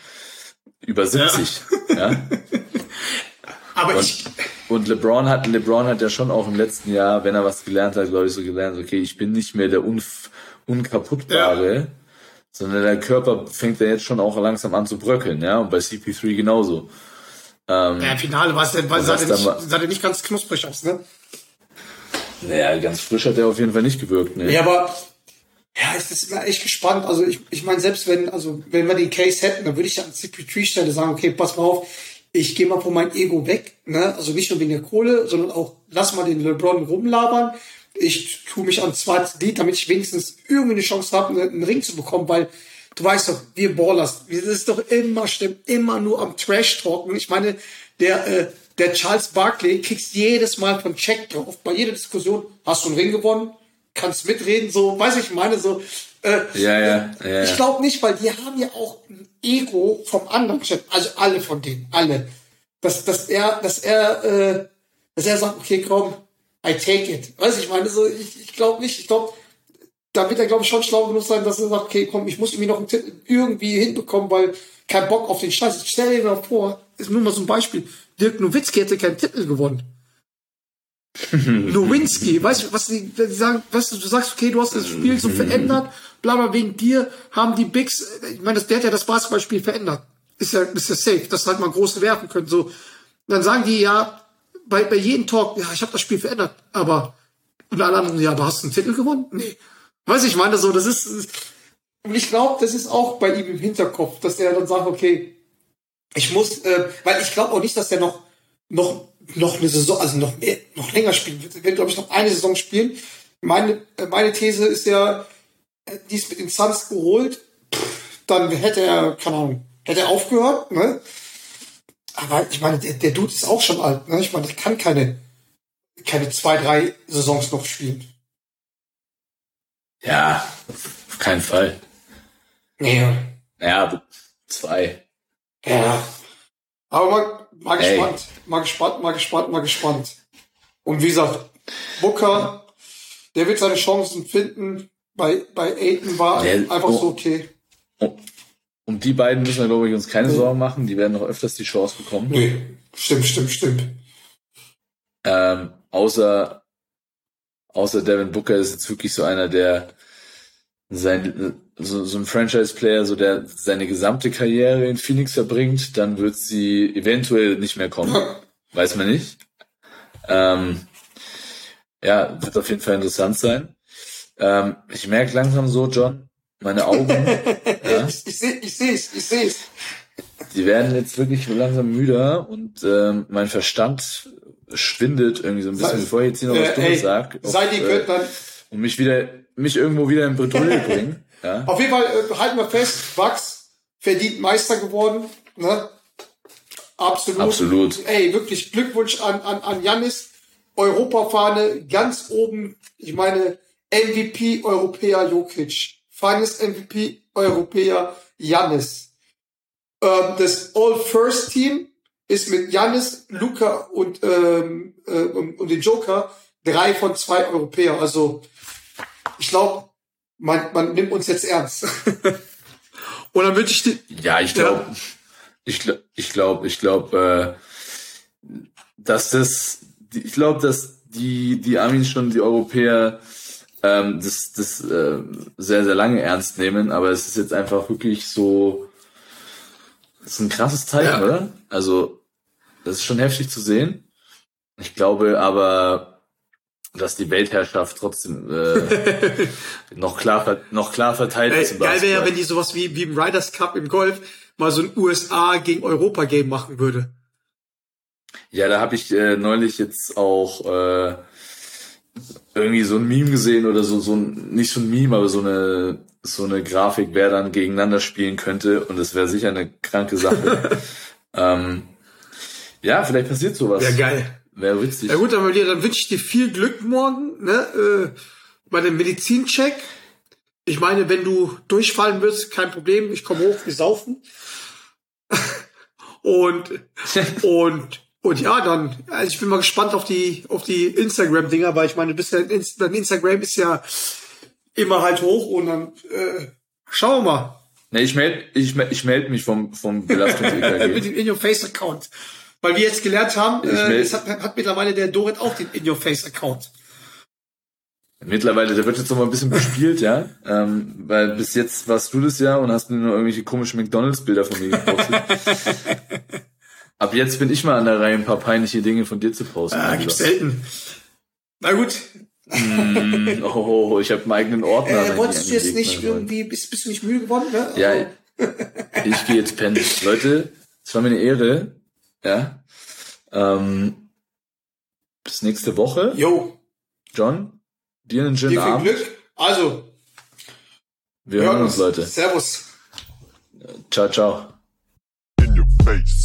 über 70. Ja. Aber Und, ich, und LeBron hat, LeBron hat ja schon auch im letzten Jahr, wenn er was gelernt hat, glaube ich, so gelernt, okay, ich bin nicht mehr der Unf Unkaputtbare, sondern der Körper fängt ja jetzt schon auch langsam an zu bröckeln, ja, und bei CP3 genauso. Ähm, ja, im Finale war es denn, weil sah der nicht, sah der nicht ganz knusprig aus, ne? naja, ganz frisch hat er auf jeden Fall nicht gewirkt, ne? Ja, aber ja, ich bin echt gespannt. Also ich, ich meine, selbst wenn, also wenn wir den Case hätten, dann würde ich ja an CP3-Stelle sagen, okay, pass mal auf, ich gehe mal von meinem Ego weg, ne? Also nicht nur wegen der Kohle, sondern auch lass mal den LeBron rumlabern. Ich tue mich ans zweite Lied, damit ich wenigstens irgendwie eine Chance habe, einen Ring zu bekommen, weil du weißt doch, wir Ballers, wir das ist doch immer schlimm, immer nur am Trash-Talken. Ich meine, der, äh, der Charles Barkley kriegst jedes Mal von Check drauf, bei jeder Diskussion, hast du einen Ring gewonnen? Kannst mitreden, so, weiß ich meine, so, äh, Ja, ja, ja, ja. ich glaube nicht, weil die haben ja auch ein Ego vom anderen. Also alle von denen, alle. Dass, dass er, dass er, äh, dass er sagt, okay, komm, I take it. Weiß ich meine, so, ich, ich glaube nicht, ich glaube, da wird er, glaube ich, schon schlau genug sein, dass er sagt, okay, komm, ich muss irgendwie noch einen Titel irgendwie hinbekommen, weil kein Bock auf den Scheiß. Stell dir mal vor, ist nur mal so ein Beispiel. Dirk Nowitzki hätte keinen Titel gewonnen. Nowinski, weißt du, was die, die sagen, weißt du, du sagst, okay, du hast das Spiel so verändert, bla bla, wegen dir haben die Bigs, ich meine, das, der hat ja das Basketballspiel verändert. Ist ja, ist ja safe, dass halt mal große werfen können, so. Dann sagen die ja, bei, bei jedem Talk, ja, ich habe das Spiel verändert, aber, und alle anderen, ja, aber hast du einen Titel gewonnen? Nee. Weiß ich meine, so, das ist, und ich glaube, das ist auch bei ihm im Hinterkopf, dass er dann sagt, okay, ich muss, äh, weil ich glaube auch nicht, dass der noch, noch, noch eine Saison, also noch mehr, noch länger spielen wird. Er wird, glaube ich, noch eine Saison spielen. Meine, äh, meine These ist ja, äh, die ist mit den Suns geholt, pff, dann hätte er, keine Ahnung, hätte er aufgehört, ne? Aber ich meine, der, der Dude ist auch schon alt, ne? Ich meine, der kann keine, keine zwei, drei Saisons noch spielen. Ja, auf keinen Fall. Nee. Ja, zwei. Ja. Aber mal, mal gespannt. Mal gespannt, mal gespannt, mal gespannt. Und wie gesagt, Booker, der wird seine Chancen finden. Bei, bei Aiton war Der- einfach oh. so okay. Um die beiden müssen wir, glaube ich, uns keine Sorgen machen. Die werden noch öfters die Chance bekommen. Nee. Stimmt, stimmt, stimmt. Ähm, außer, außer Devin Booker ist jetzt wirklich so einer, der sein, so, so ein Franchise-Player, so der seine gesamte Karriere in Phoenix verbringt, dann wird sie eventuell nicht mehr kommen. Weiß man nicht. Ähm, ja, wird auf jeden Fall interessant sein. Ähm, ich merke langsam so, John, meine Augen, ja, Ich, ich sehe ich seh's, ich seh's. die werden jetzt wirklich langsam müder und ähm, mein Verstand schwindet irgendwie so ein bisschen, Sei- bevor ich jetzt hier noch was Äh, Dummes ey, sag. sei die äh, dann und mich wieder, mich irgendwo wieder in Bredouille bringen. Ja. Auf jeden Fall äh, halten wir fest, Bucks verdient Meister geworden. Ne? Absolut. Absolut. Ey, wirklich Glückwunsch an, an, an Janis. Europafahne ganz oben. Ich meine, MVP Europäer Jokic. Finest MVP Europäer Janis. Ähm, das All-First-Team ist mit Janis, Luca und, ähm, äh, und, und den Joker drei von zwei Europäer. Also ich glaube, man, man nimmt uns jetzt ernst. Und dann wünsche ich dir. Ja, ich glaube, ich glaube, ich glaube, ich glaube, äh, dass das, ich glaube, dass die die Amis schon die Europäer ähm, das, das äh, sehr, sehr lange ernst nehmen, aber es ist jetzt einfach wirklich so, das ist ein krasses Zeichen, Ja. oder? Also, das ist schon heftig zu sehen. Ich glaube aber, dass die Weltherrschaft trotzdem äh, noch klar noch klar verteilt Ey, ist. im geil wäre ja, wenn die sowas wie, wie im Riders Cup im Golf mal so ein USA gegen Europa Game machen würde. Ja, da habe ich äh, neulich jetzt auch äh, irgendwie so ein Meme gesehen oder so, so ein, nicht so ein Meme, aber so eine, so eine Grafik, wer dann gegeneinander spielen könnte und es wäre sicher eine kranke Sache. ähm, ja, vielleicht passiert sowas. Wäre geil. Wäre witzig. Ja gut, dann, Malia, dann wünsche ich dir viel Glück morgen, ne, äh, bei dem Medizincheck. Ich meine, wenn du durchfallen wirst, kein Problem, ich komme hoch, wir saufen. und, und, und ja, dann, also ich bin mal gespannt auf die, auf die Instagram-Dinger, weil ich meine, Inst- dein Instagram ist ja immer halt hoch und dann, äh, schauen wir mal. Nee, ich melde ich, meld- ich meld mich vom, vom mit Belastungs-EKG. dem In-Your-Face-Account. Weil wir jetzt gelernt haben, äh, es hat, hat mittlerweile der Dorit auch den In-Your-Face-Account. Mittlerweile, der wird jetzt noch mal ein bisschen bespielt, ja. Ähm, weil bis jetzt warst du das ja und hast mir nur irgendwelche komischen McDonalds-Bilder von mir gepostet. Ab jetzt bin ich mal an der Reihe, ein paar peinliche Dinge von dir zu posten. Ah, gibt's selten. Na gut. Mm, oh, ich habe einen eigenen Ordner. Äh, wolltest du jetzt nicht irgendwie, bist, bist du nicht müde geworden, ne? Ja, ich gehe jetzt pennen. Leute, es war mir eine Ehre. Ja. Ähm, bis nächste Woche. Jo, John, dir einen schönen dir viel Abend. Glück. Also, Wir hören uns, Leute. Servus. Ciao, ciao. In your face.